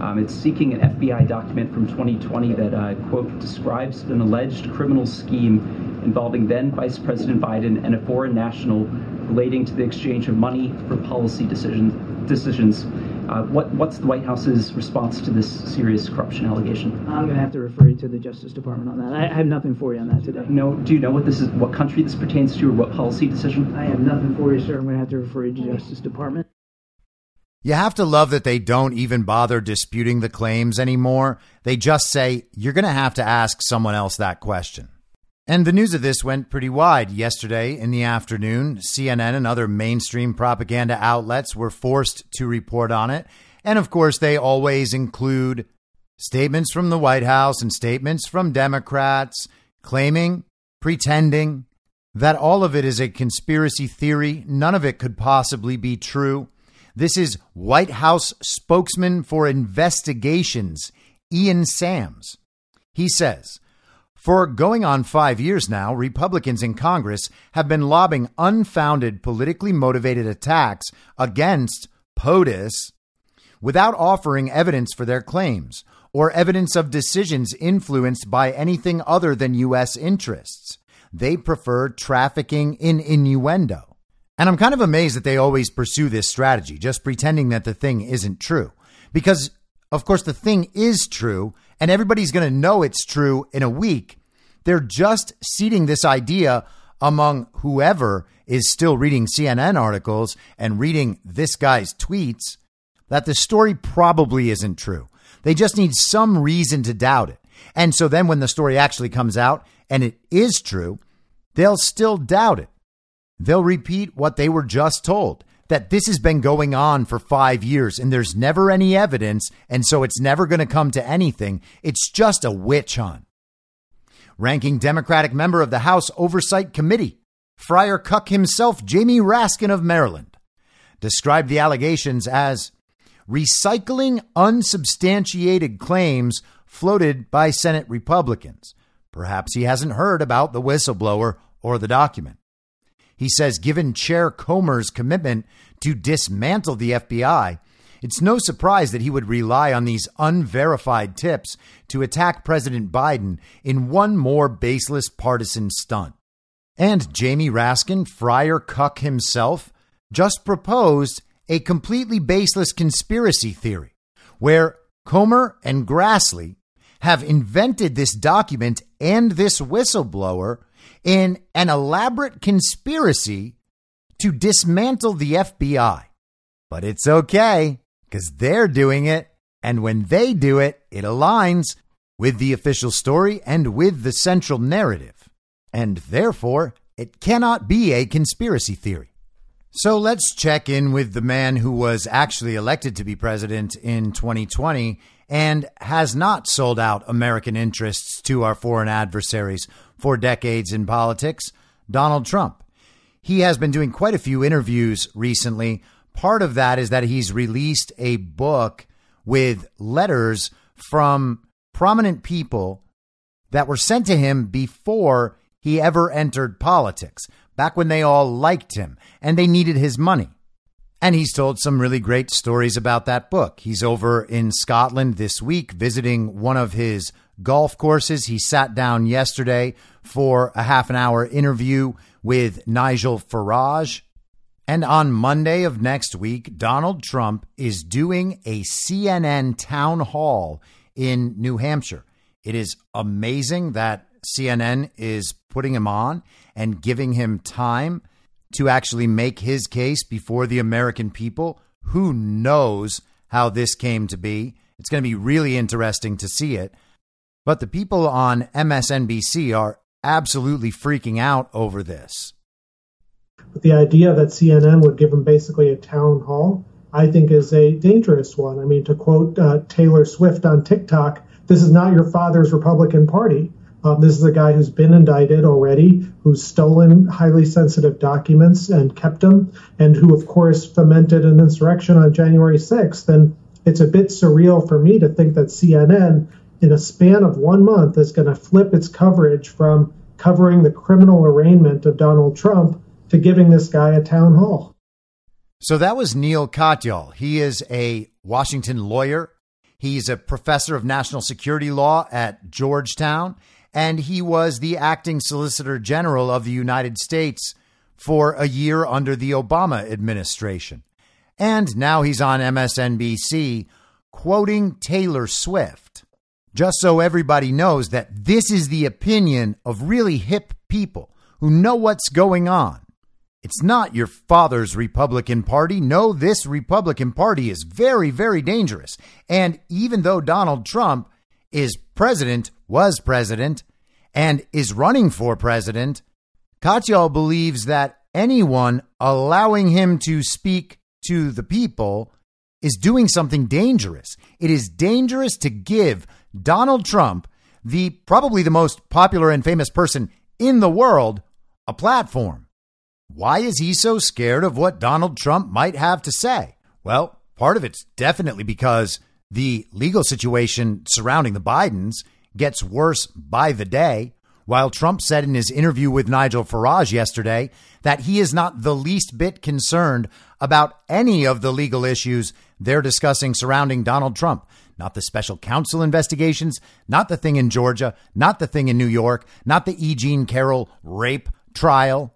Um, it's seeking an FBI document from 2020 that, uh, quote, describes an alleged criminal scheme involving then Vice President Biden and a foreign national relating to the exchange of money for policy decision, decisions. Uh, what, what's the White House's response to this serious corruption allegation? I'm going to have to refer you to the Justice Department on that. I, I have nothing for you on that today. No, do you know what this is? What country this pertains to, or what policy decision? I have nothing for you, sir. I'm going to have to refer you to the Justice Department. You have to love that they don't even bother disputing the claims anymore. They just say, you're going to have to ask someone else that question. And the news of this went pretty wide yesterday in the afternoon. CNN and other mainstream propaganda outlets were forced to report on it. And of course, they always include statements from the White House and statements from Democrats claiming, pretending that all of it is a conspiracy theory. None of it could possibly be true. This is White House spokesman for investigations, Ian Sams. He says, for going on five years now, Republicans in Congress have been lobbing unfounded, politically motivated attacks against POTUS without offering evidence for their claims or evidence of decisions influenced by anything other than U.S. interests. they prefer trafficking in innuendo. And I'm kind of amazed that they always pursue this strategy, just pretending that the thing isn't true. Because, of course, the thing is true, and everybody's going to know it's true in a week. They're just seeding this idea among whoever is still reading CNN articles and reading this guy's tweets that the story probably isn't true. They just need some reason to doubt it. And so then when the story actually comes out and it is true, they'll still doubt it. They'll repeat what they were just told that this has been going on for five years and there's never any evidence. And so it's never going to come to anything. It's just a witch hunt. Ranking Democratic member of the House Oversight Committee, Friar Cuck himself, Jamie Raskin of Maryland, described the allegations as recycling unsubstantiated claims floated by Senate Republicans. Perhaps he hasn't heard about the whistleblower or the document. He says, given Chair Comer's commitment to dismantle the FBI, it's no surprise that he would rely on these unverified tips to attack President Biden in one more baseless partisan stunt. And Jamie Raskin, Friar Cuck himself, just proposed a completely baseless conspiracy theory where Comer and Grassley have invented this document and this whistleblower in an elaborate conspiracy to dismantle the FBI. But it's okay because they're doing it. And when they do it, it aligns with the official story and with the central narrative. And therefore, it cannot be a conspiracy theory. So let's check in with the man who was actually elected to be president in 2020 and has not sold out American interests to our foreign adversaries for decades in politics, Donald Trump. He has been doing quite a few interviews recently. Part of that is that he's released a book with letters from prominent people that were sent to him before he ever entered politics, back when they all liked him and they needed his money. And he's told some really great stories about that book. He's over in Scotland this week visiting one of his golf courses. He sat down yesterday for a half an hour interview with Nigel Farage. And on Monday of next week, Donald Trump is doing a CNN town hall in New Hampshire. It is amazing that CNN is putting him on and giving him time to actually make his case before the American people. Who knows how this came to be? It's going to be really interesting to see it. But the people on MSNBC are absolutely freaking out over this. But the idea that CNN would give him basically a town hall, I think, is a dangerous one. I mean, to quote uh, Taylor Swift on TikTok, this is not your father's Republican Party. Um, this is a guy who's been indicted already, who's stolen highly sensitive documents and kept them, and who, of course, fomented an insurrection on January 6th. And it's a bit surreal for me to think that CNN, in a span of one month, is going to flip its coverage from covering the criminal arraignment of Donald Trump to giving this guy a town hall. So that was Neal Katyal. He is a Washington lawyer. He's a professor of national security law at Georgetown and he was the acting Solicitor General of the United States for a year under the Obama administration. And now he's on MSNBC quoting Taylor Swift. Just so everybody knows that this is the opinion of really hip people who know what's going on. It's not your father's Republican Party. No, this Republican Party is very, very dangerous. And even though Donald Trump is president, was president, and is running for president, Katyal believes that anyone allowing him to speak to the people is doing something dangerous. It is dangerous to give Donald Trump, the probably the most popular and famous person in the world, a platform. Why is he so scared of what Donald Trump might have to say? Well, part of it's definitely because the legal situation surrounding the Bidens gets worse by the day. While Trump said in his interview with Nigel Farage yesterday that he is not the least bit concerned about any of the legal issues they're discussing surrounding Donald Trump. Not the special counsel investigations, not the thing in Georgia, not the thing in New York, not the E. Jean Carroll rape trial.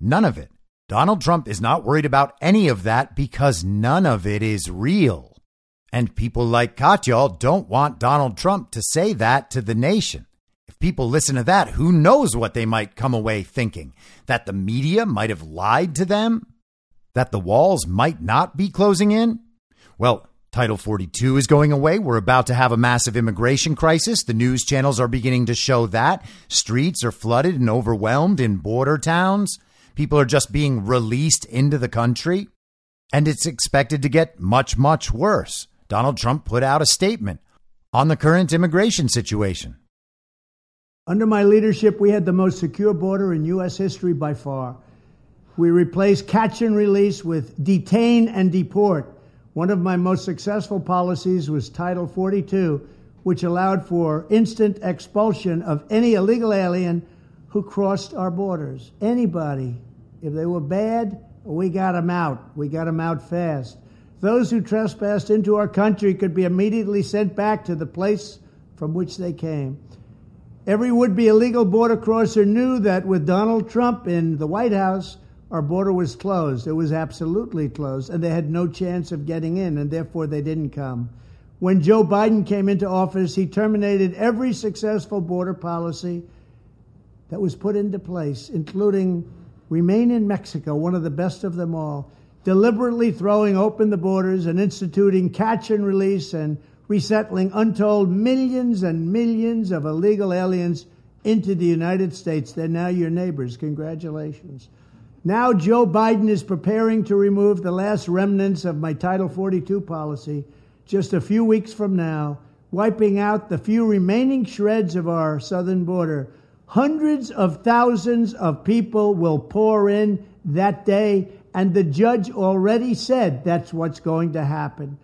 None of it. Donald Trump is not worried about any of that because none of it is real. And people like Katyal don't want Donald Trump to say that to the nation. If people listen to that, who knows what they might come away thinking? That the media might have lied to them? That the walls might not be closing in? Well, Title 42 is going away. We're about to have a massive immigration crisis. The news channels are beginning to show that. Streets are flooded and overwhelmed in border towns. People are just being released into the country. And it's expected to get much, much worse. Donald Trump put out a statement on the current immigration situation. Under my leadership, we had the most secure border in U.S. history by far. We replaced catch and release with detain and deport. One of my most successful policies was Title 42, which allowed for instant expulsion of any illegal alien who crossed our borders. Anybody. If they were bad, we got them out. We got them out fast. Those who trespassed into our country could be immediately sent back to the place from which they came. Every would be illegal border crosser knew that with Donald Trump in the White House, our border was closed. It was absolutely closed, and they had no chance of getting in, and therefore they didn't come. When Joe Biden came into office, he terminated every successful border policy that was put into place, including Remain in Mexico, one of the best of them all, deliberately throwing open the borders and instituting catch and release and resettling untold millions and millions of illegal aliens into the United States. They're now your neighbors. Congratulations. Now, Joe Biden is preparing to remove the last remnants of my Title 42 policy just a few weeks from now, wiping out the few remaining shreds of our southern border. Hundreds of thousands of people will pour in that day, and the judge already said that's what's going to happen.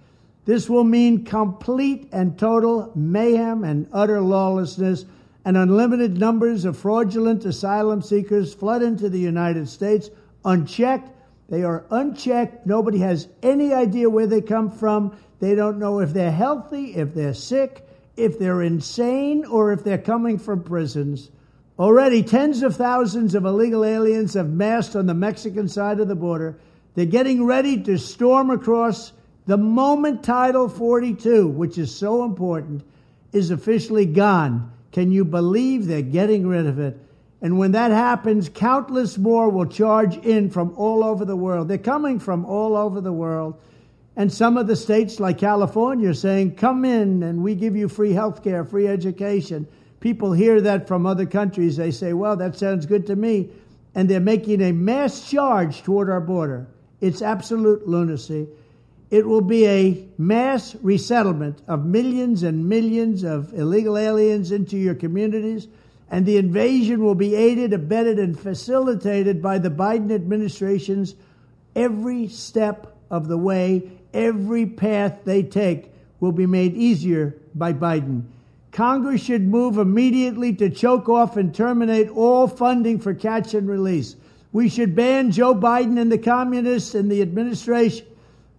This will mean complete and total mayhem and utter lawlessness, and unlimited numbers of fraudulent asylum seekers flood into the United States unchecked. They are unchecked. Nobody has any idea where they come from. They don't know if they're healthy, if they're sick, if they're insane, or if they're coming from prisons. Already, tens of thousands of illegal aliens have massed on the Mexican side of the border. They're getting ready to storm across the moment Title 42, which is so important, is officially gone, can you believe they're getting rid of it? And when that happens, countless more will charge in from all over the world. They're coming from all over the world. And some of the states, like California, are saying, come in and we give you free health care, free education. People hear that from other countries. They say, well, that sounds good to me. And they're making a mass charge toward our border. It's absolute lunacy. It will be a mass resettlement of millions and millions of illegal aliens into your communities, and the invasion will be aided, abetted, and facilitated by the Biden administration's every step of the way, every path they take will be made easier by Biden. Congress should move immediately to choke off and terminate all funding for catch and release. We should ban Joe Biden and the communists and the administration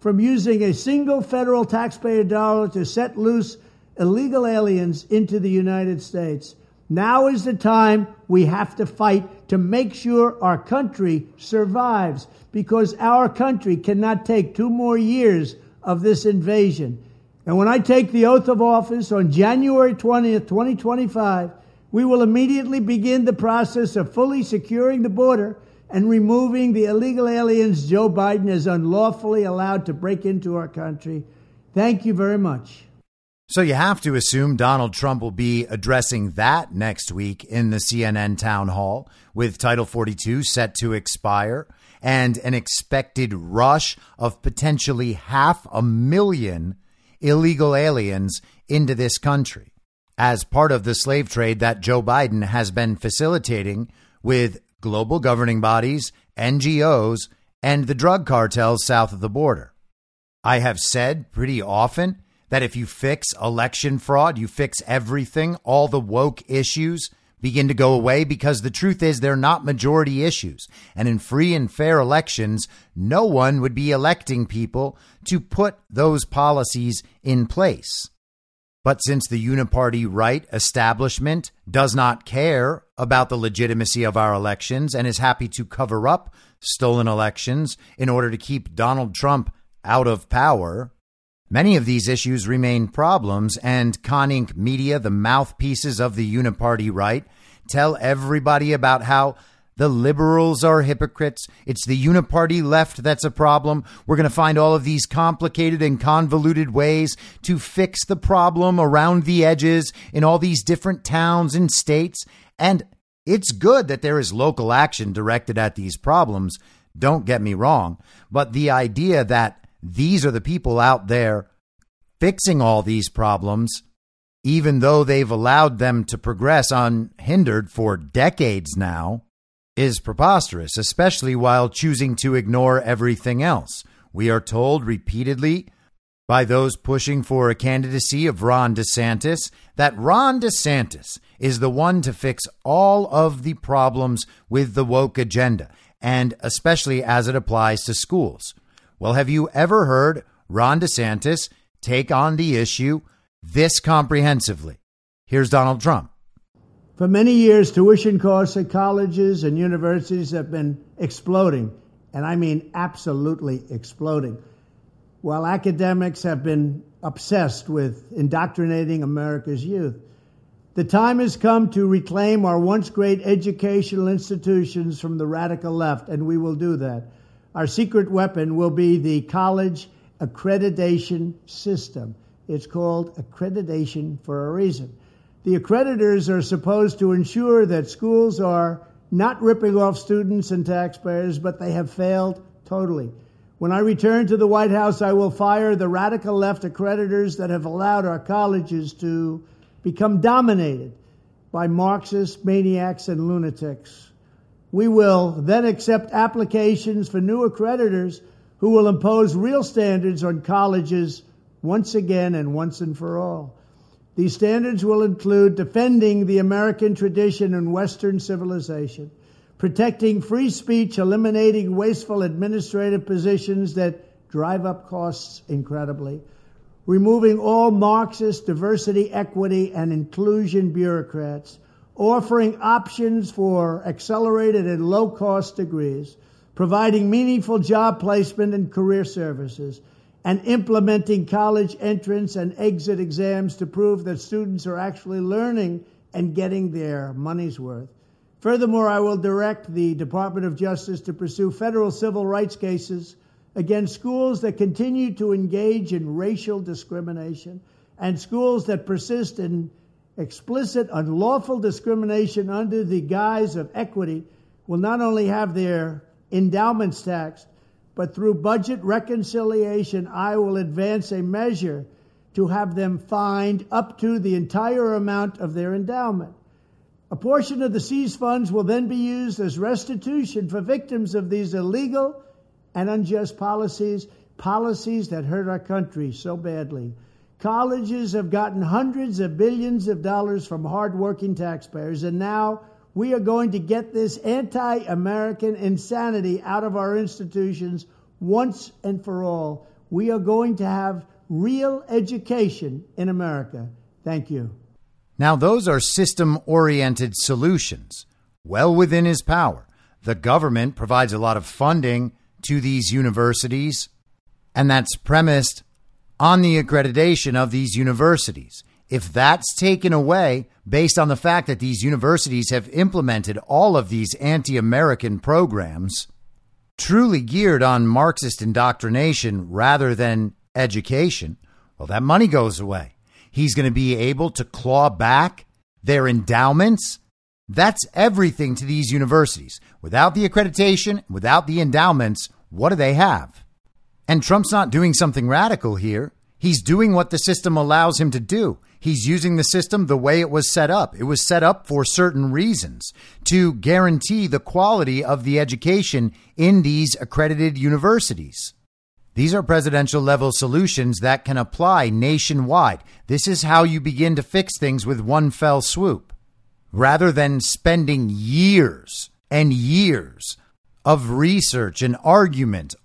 from using a single federal taxpayer dollar to set loose illegal aliens into the United States. Now is the time we have to fight to make sure our country survives because our country cannot take two more years of this invasion. And when I take the oath of office on January 20th, 2025, we will immediately begin the process of fully securing the border and removing the illegal aliens Joe Biden has unlawfully allowed to break into our country. Thank you very much. So you have to assume Donald Trump will be addressing that next week in the CNN town hall with Title 42 set to expire and an expected rush of potentially half a million illegal aliens into this country as part of the slave trade that Joe Biden has been facilitating with global governing bodies, NGOs, and the drug cartels south of the border. I have said pretty often that if you fix election fraud, you fix everything, all the woke issues begin to go away because the truth is they're not majority issues. And in free and fair elections, no one would be electing people to put those policies in place. But since the uniparty right establishment does not care about the legitimacy of our elections and is happy to cover up stolen elections in order to keep Donald Trump out of power, many of these issues remain problems, and Con Inc. media, the mouthpieces of the uniparty right, tell everybody about how the liberals are hypocrites. It's the uniparty left that's a problem. We're going to find all of these complicated and convoluted ways to fix the problem around the edges in all these different towns and states. And it's good that there is local action directed at these problems. Don't get me wrong. But the idea that these are the people out there fixing all these problems, even though they've allowed them to progress unhindered for decades now, is preposterous, especially while choosing to ignore everything else. We are told repeatedly by those pushing for a candidacy of Ron DeSantis that Ron DeSantis is the one to fix all of the problems with the woke agenda, and especially as it applies to schools. Well, have you ever heard Ron DeSantis take on the issue this comprehensively? Here's Donald Trump. For many years, tuition costs at colleges and universities have been exploding, and I mean absolutely exploding, while academics have been obsessed with indoctrinating America's youth. The time has come to reclaim our once great educational institutions from the radical left, and we will do that. Our secret weapon will be the college accreditation system. It's called accreditation for a reason. The accreditors are supposed to ensure that schools are not ripping off students and taxpayers, but they have failed totally. When I return to the White House, I will fire the radical left accreditors that have allowed our colleges to become dominated by Marxist maniacs and lunatics. We will then accept applications for new accreditors who will impose real standards on colleges once again and once and for all. These standards will include defending the American tradition and Western civilization, protecting free speech, eliminating wasteful administrative positions that drive up costs incredibly, removing all Marxist diversity, equity, and inclusion bureaucrats, offering options for accelerated and low cost degrees, providing meaningful job placement and career services and implementing college entrance and exit exams to prove that students are actually learning and getting their money's worth. Furthermore, I will direct the Department of Justice to pursue federal civil rights cases against schools that continue to engage in racial discrimination and schools that persist in explicit, unlawful discrimination under the guise of equity will not only have their endowments taxed, but through budget reconciliation, I will advance a measure to have them fined up to the entire amount of their endowment. A portion of the seized funds will then be used as restitution for victims of these illegal and unjust policies, policies that hurt our country so badly. Colleges have gotten hundreds of billions of dollars from hardworking taxpayers, and now we are going to get this anti American insanity out of our institutions once and for all. We are going to have real education in America. Thank you. Now, those are system oriented solutions, well within his power. The government provides a lot of funding to these universities, and that's premised on the accreditation of these universities. If that's taken away based on the fact that these universities have implemented all of these anti American programs, truly geared on Marxist indoctrination rather than education, well, that money goes away. He's going to be able to claw back their endowments. That's everything to these universities. Without the accreditation, without the endowments, what do they have? And Trump's not doing something radical here. He's doing what the system allows him to do. He's using the system the way it was set up. It was set up for certain reasons to guarantee the quality of the education in these accredited universities. These are presidential level solutions that can apply nationwide. This is how you begin to fix things with one fell swoop. Rather than spending years and years of research and argument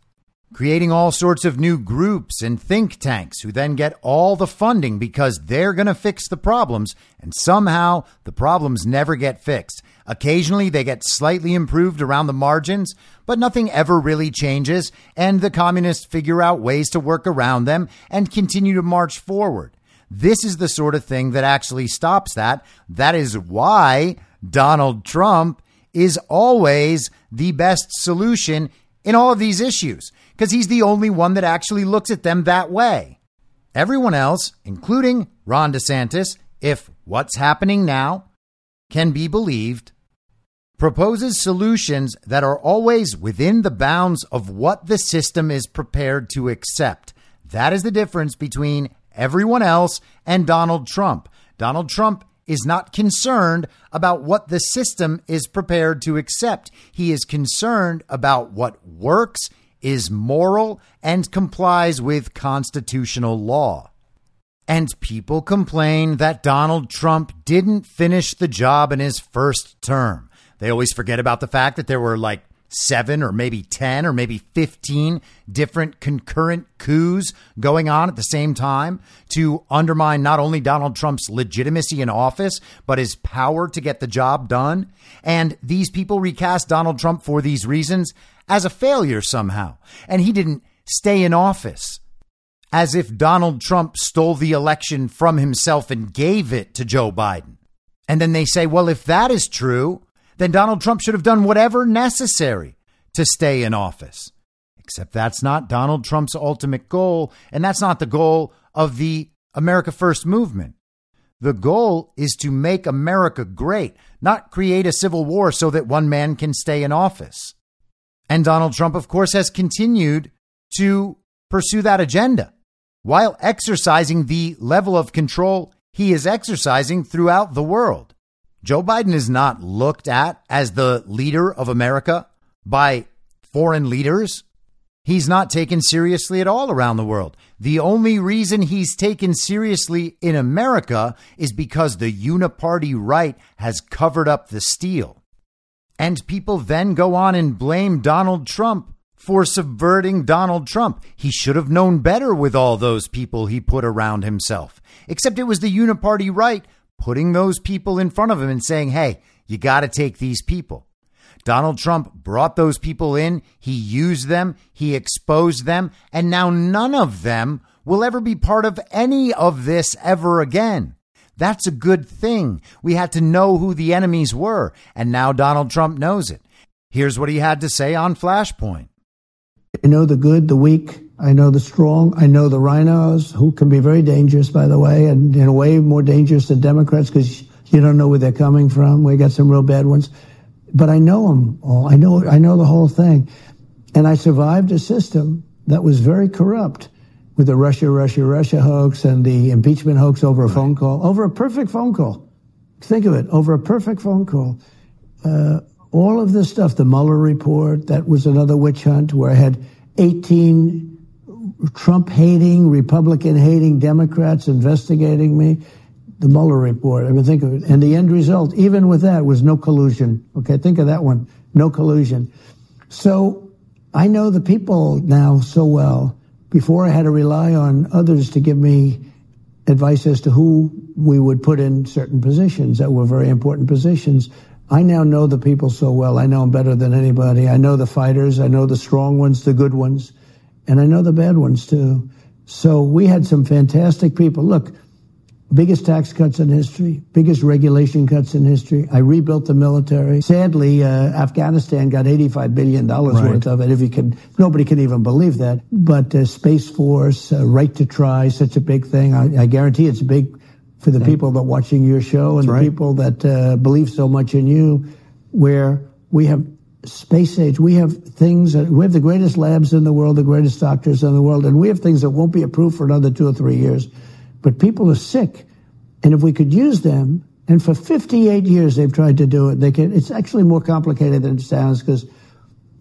creating all sorts of new groups and think tanks who then get all the funding because they're going to fix the problems, and somehow the problems never get fixed. Occasionally they get slightly improved around the margins, but nothing ever really changes, and the communists figure out ways to work around them and continue to march forward. This is the sort of thing that actually stops that. That is why Donald Trump is always the best solution in all of these issues because he's the only one that actually looks at them that way. Everyone else, including Ron DeSantis, if what's happening now can be believed, proposes solutions that are always within the bounds of what the system is prepared to accept. That is the difference between everyone else and Donald Trump. Donald Trump is not concerned about what the system is prepared to accept. He is concerned about what works, is moral, and complies with constitutional law. And people complain that Donald Trump didn't finish the job in his first term. They always forget about the fact that there were like seven or maybe 10 or maybe 15 different concurrent coups going on at the same time to undermine not only Donald Trump's legitimacy in office, but his power to get the job done. And these people recast Donald Trump for these reasons as a failure somehow. And he didn't stay in office as if Donald Trump stole the election from himself and gave it to Joe Biden. And then they say, well, if that is true, then Donald Trump should have done whatever necessary to stay in office. Except that's not Donald Trump's ultimate goal, and that's not the goal of the America First movement. The goal is to make America great, not create a civil war so that one man can stay in office. And Donald Trump, of course, has continued to pursue that agenda while exercising the level of control he is exercising throughout the world. Joe Biden is not looked at as the leader of America by foreign leaders. He's not taken seriously at all around the world. The only reason he's taken seriously in America is because the uniparty right has covered up the steal. And people then go on and blame Donald Trump for subverting Donald Trump. He should have known better with all those people he put around himself. Except it was the uniparty right putting those people in front of him and saying, hey, you got to take these people. Donald Trump brought those people in, he used them, he exposed them, and now none of them will ever be part of any of this ever again. That's a good thing. We had to know who the enemies were, and now Donald Trump knows it. Here's what he had to say on Flashpoint. I know the good, the weak, I know the strong. I know the RINOs, who can be very dangerous, by the way, and in a way more dangerous than Democrats because you don't know where they're coming from. We got some real bad ones, but I know them all. I know I know the whole thing, and I survived a system that was very corrupt with the Russia, Russia, Russia hoax and the impeachment hoax over a phone call, over a perfect phone call. Think of it, over a perfect phone call. Uh, all of this stuff, the Mueller report, that was another witch hunt where I had 18 Trump hating, Republican hating Democrats investigating me. The Mueller report. I mean, think of it. And the end result, even with that, was no collusion. Okay, think of that one. No collusion. So I know the people now so well. Before I had to rely on others to give me advice as to who we would put in certain positions that were very important positions. I now know the people so well. I know them better than anybody. I know the fighters. I know the strong ones, the good ones and I know the bad ones too. So we had some fantastic people. Look, biggest tax cuts in history, biggest regulation cuts in history. I rebuilt the military. Sadly, uh, Afghanistan got $85 billion right. worth of it. If you can, nobody can even believe that. But uh, Space Force, uh, right to try, such a big thing. I, I guarantee it's big for the people that watching your show and That's the right. people that uh, believe so much in you, where we have space age, we have things that we have the greatest labs in the world, the greatest doctors in the world, and we have things that won't be approved for another two or three years. But people are sick, and if we could use them, and for 58 years they've tried to do it, they can. It's actually more complicated than it sounds because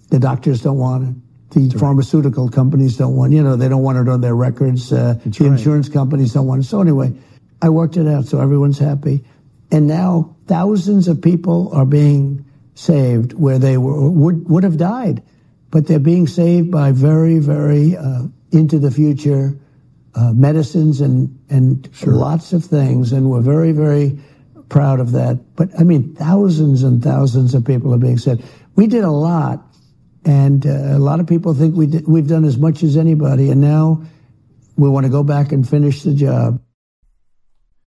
the doctors don't want it. The That's pharmaceutical right. companies don't want, it. you know, they don't want it on their records. Uh, the right. insurance companies don't want it. So anyway, I worked it out so everyone's happy. And now thousands of people are being saved where they were, would, would have died. but they're being saved by very, very uh, into the future medicines and and sure. lots of things, and we're very, very proud of that. But I mean, thousands and thousands of people are being saved. We did a lot, and uh, a lot of people think we did, we've done as much as anybody, and now we want to go back and finish the job.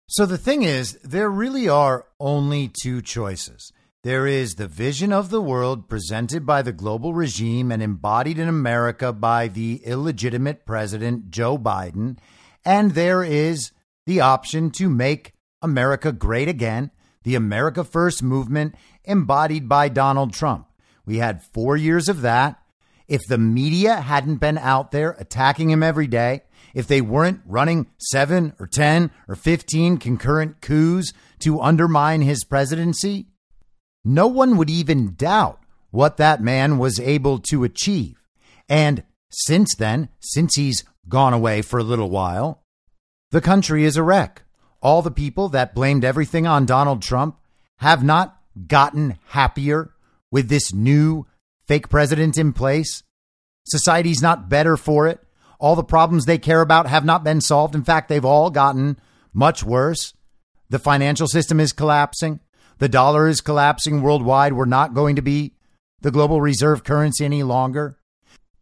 So the thing is, there really are only two choices. There is the vision of the world presented by the global regime and embodied in America by the illegitimate president, Joe Biden. And there is the option to make America great again, the America First movement embodied by Donald Trump. We had four years of that. If the media hadn't been out there attacking him every day, if they weren't running seven or 10 or 15 concurrent coups to undermine his presidency, no one would even doubt what that man was able to achieve. And since then, since he's gone away for a little while, the country is a wreck. All the people that blamed everything on Donald Trump have not gotten happier with this new fake president in place. Society's not better for it. All the problems they care about have not been solved. In fact, they've all gotten much worse. The financial system is collapsing. The dollar is collapsing worldwide. We're not going to be the global reserve currency any longer.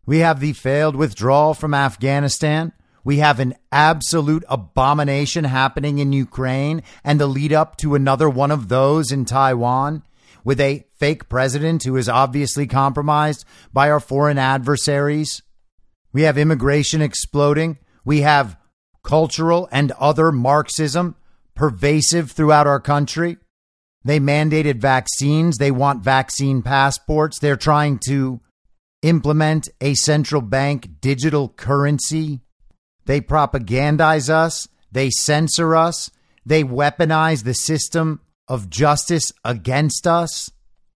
We have the failed withdrawal from Afghanistan. We have an absolute abomination happening in Ukraine and the lead up to another one of those in Taiwan with a fake president who is obviously compromised by our foreign adversaries. We have immigration exploding. We have cultural and other Marxism pervasive throughout our country. They mandated vaccines. They want vaccine passports. They're trying to implement a central bank digital currency. They propagandize us. They censor us. They weaponize the system of justice against us.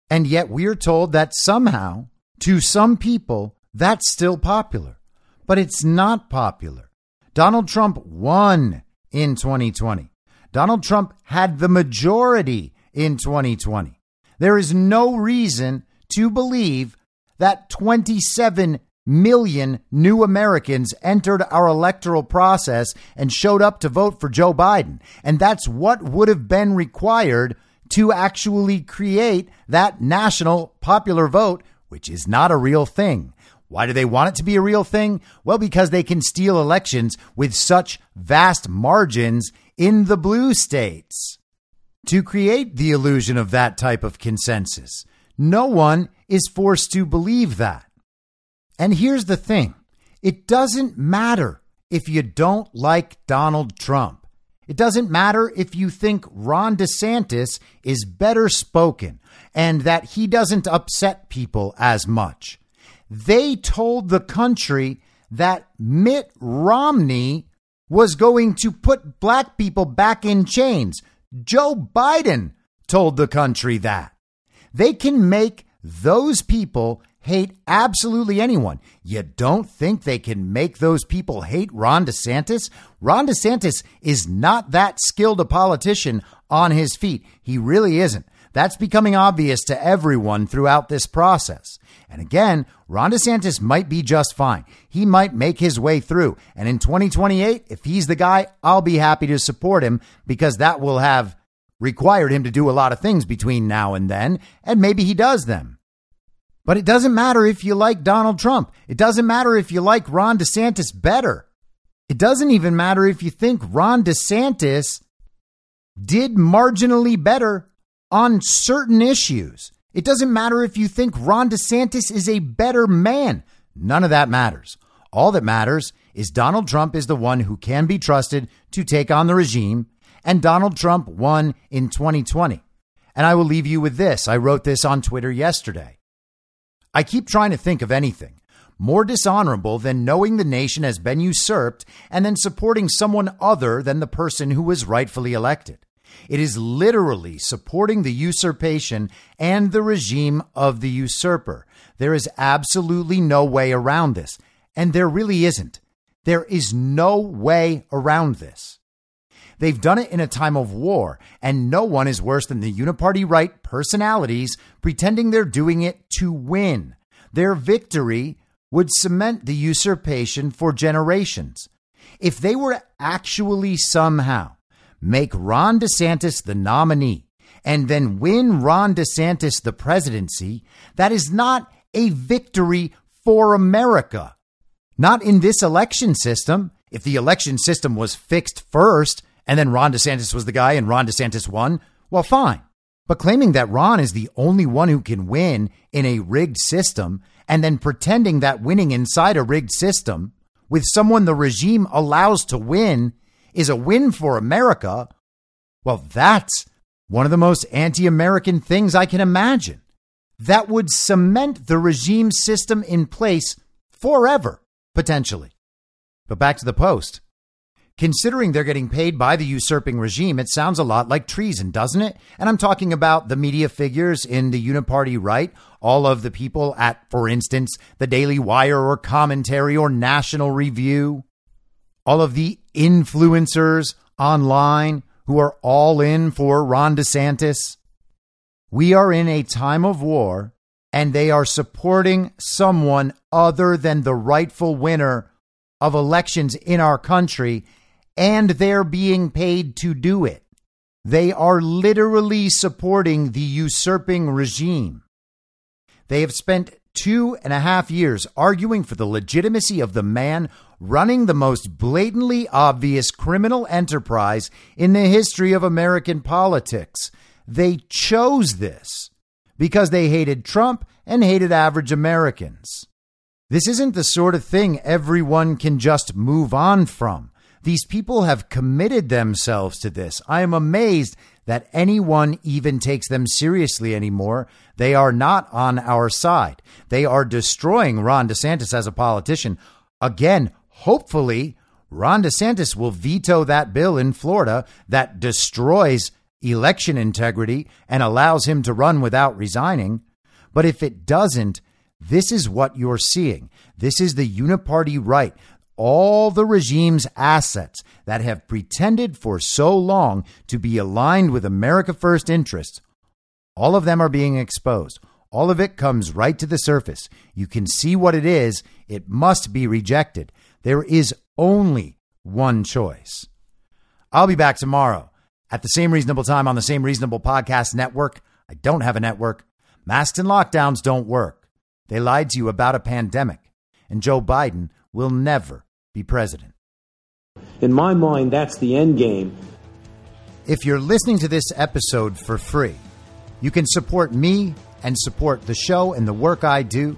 And yet we're told that somehow, to some people, that's still popular but it's not popular. Donald Trump won in 2020. Donald Trump had the majority in 2020. There is no reason to believe that 27 million new Americans entered our electoral process and showed up to vote for Joe Biden. And that's what would have been required to actually create that national popular vote, which is not a real thing. Why do they want it to be a real thing? Well, because they can steal elections with such vast margins in the blue states. To create the illusion of that type of consensus, no one is forced to believe that. And here's the thing it doesn't matter if you don't like Donald Trump. It doesn't matter if you think Ron DeSantis is better spoken and that he doesn't upset people as much. They told the country that Mitt Romney was going to put black people back in chains. Joe Biden told the country that. They can make those people hate absolutely anyone. You don't think they can make those people hate Ron DeSantis? Ron DeSantis is not that skilled a politician on his feet. He really isn't. That's becoming obvious to everyone throughout this process. And again, Ron DeSantis might be just fine. He might make his way through. And in 2028, if he's the guy, I'll be happy to support him because that will have required him to do a lot of things between now and then. And maybe he does them. But it doesn't matter if you like Donald Trump. It doesn't matter if you like Ron DeSantis better. It doesn't even matter if you think Ron DeSantis did marginally better on certain issues. It doesn't matter if you think Ron DeSantis is a better man. None of that matters. All that matters is Donald Trump is the one who can be trusted to take on the regime, and Donald Trump won in 2020. And I will leave you with this. I wrote this on Twitter yesterday. I keep trying to think of anything more dishonorable than knowing the nation has been usurped and then supporting someone other than the person who was rightfully elected. It is literally supporting the usurpation and the regime of the usurper. There is absolutely no way around this. And there really isn't. There is no way around this. They've done it in a time of war, and no one is worse than the uniparty right personalities pretending they're doing it to win. their victory would cement the usurpation for generations. If they were actually somehow make Ron DeSantis the nominee and then win Ron DeSantis the presidency, that is not a victory for America. Not in this election system. If the election system was fixed first and then Ron DeSantis was the guy and Ron DeSantis won, well, fine. But claiming that Ron is the only one who can win in a rigged system and then pretending that winning inside a rigged system with someone the regime allows to win is a win for America, well, that's one of the most anti American things I can imagine. That would cement the regime system in place forever, potentially. But back to the Post. Considering they're getting paid by the usurping regime, it sounds a lot like treason, doesn't it? And I'm talking about the media figures in the uniparty right, all of the people at, for instance, the Daily Wire or Commentary or National Review, all of the influencers online who are all in for Ron DeSantis. We are in a time of war, and they are supporting someone other than the rightful winner of elections in our country and they're being paid to do it. They are literally supporting the usurping regime. They have spent two and a half years arguing for the legitimacy of the man running the most blatantly obvious criminal enterprise in the history of American politics. They chose this because they hated Trump and hated average Americans. This isn't the sort of thing everyone can just move on from. These people have committed themselves to this. I am amazed that anyone even takes them seriously anymore. They are not on our side. They are destroying Ron DeSantis as a politician. Again, hopefully, Ron DeSantis will veto that bill in Florida that destroys election integrity and allows him to run without resigning. But if it doesn't, this is what you're seeing. This is the uniparty right all the regime's assets that have pretended for so long to be aligned with America First interests, all of them are being exposed. All of it comes right to the surface. You can see what it is. It must be rejected. There is only one choice. I'll be back tomorrow at the same reasonable time on the same reasonable podcast network. I don't have a network. Masks and lockdowns don't work. They lied to you about a pandemic. And Joe Biden will never be president. In my mind, that's the end game. If you're listening to this episode for free, you can support me and support the show and the work I do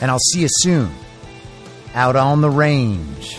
And I'll see you soon out on the range.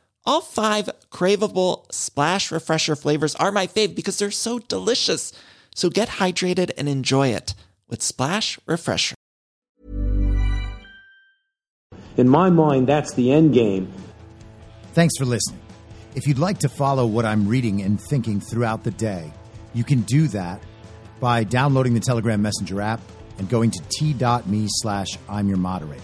All five craveable splash refresher flavors are my fave because they're so delicious. So get hydrated and enjoy it with Splash Refresher. In my mind, that's the end game. Thanks for listening. If you'd like to follow what I'm reading and thinking throughout the day, you can do that by downloading the Telegram Messenger app and going to t.me slash I'm your moderator.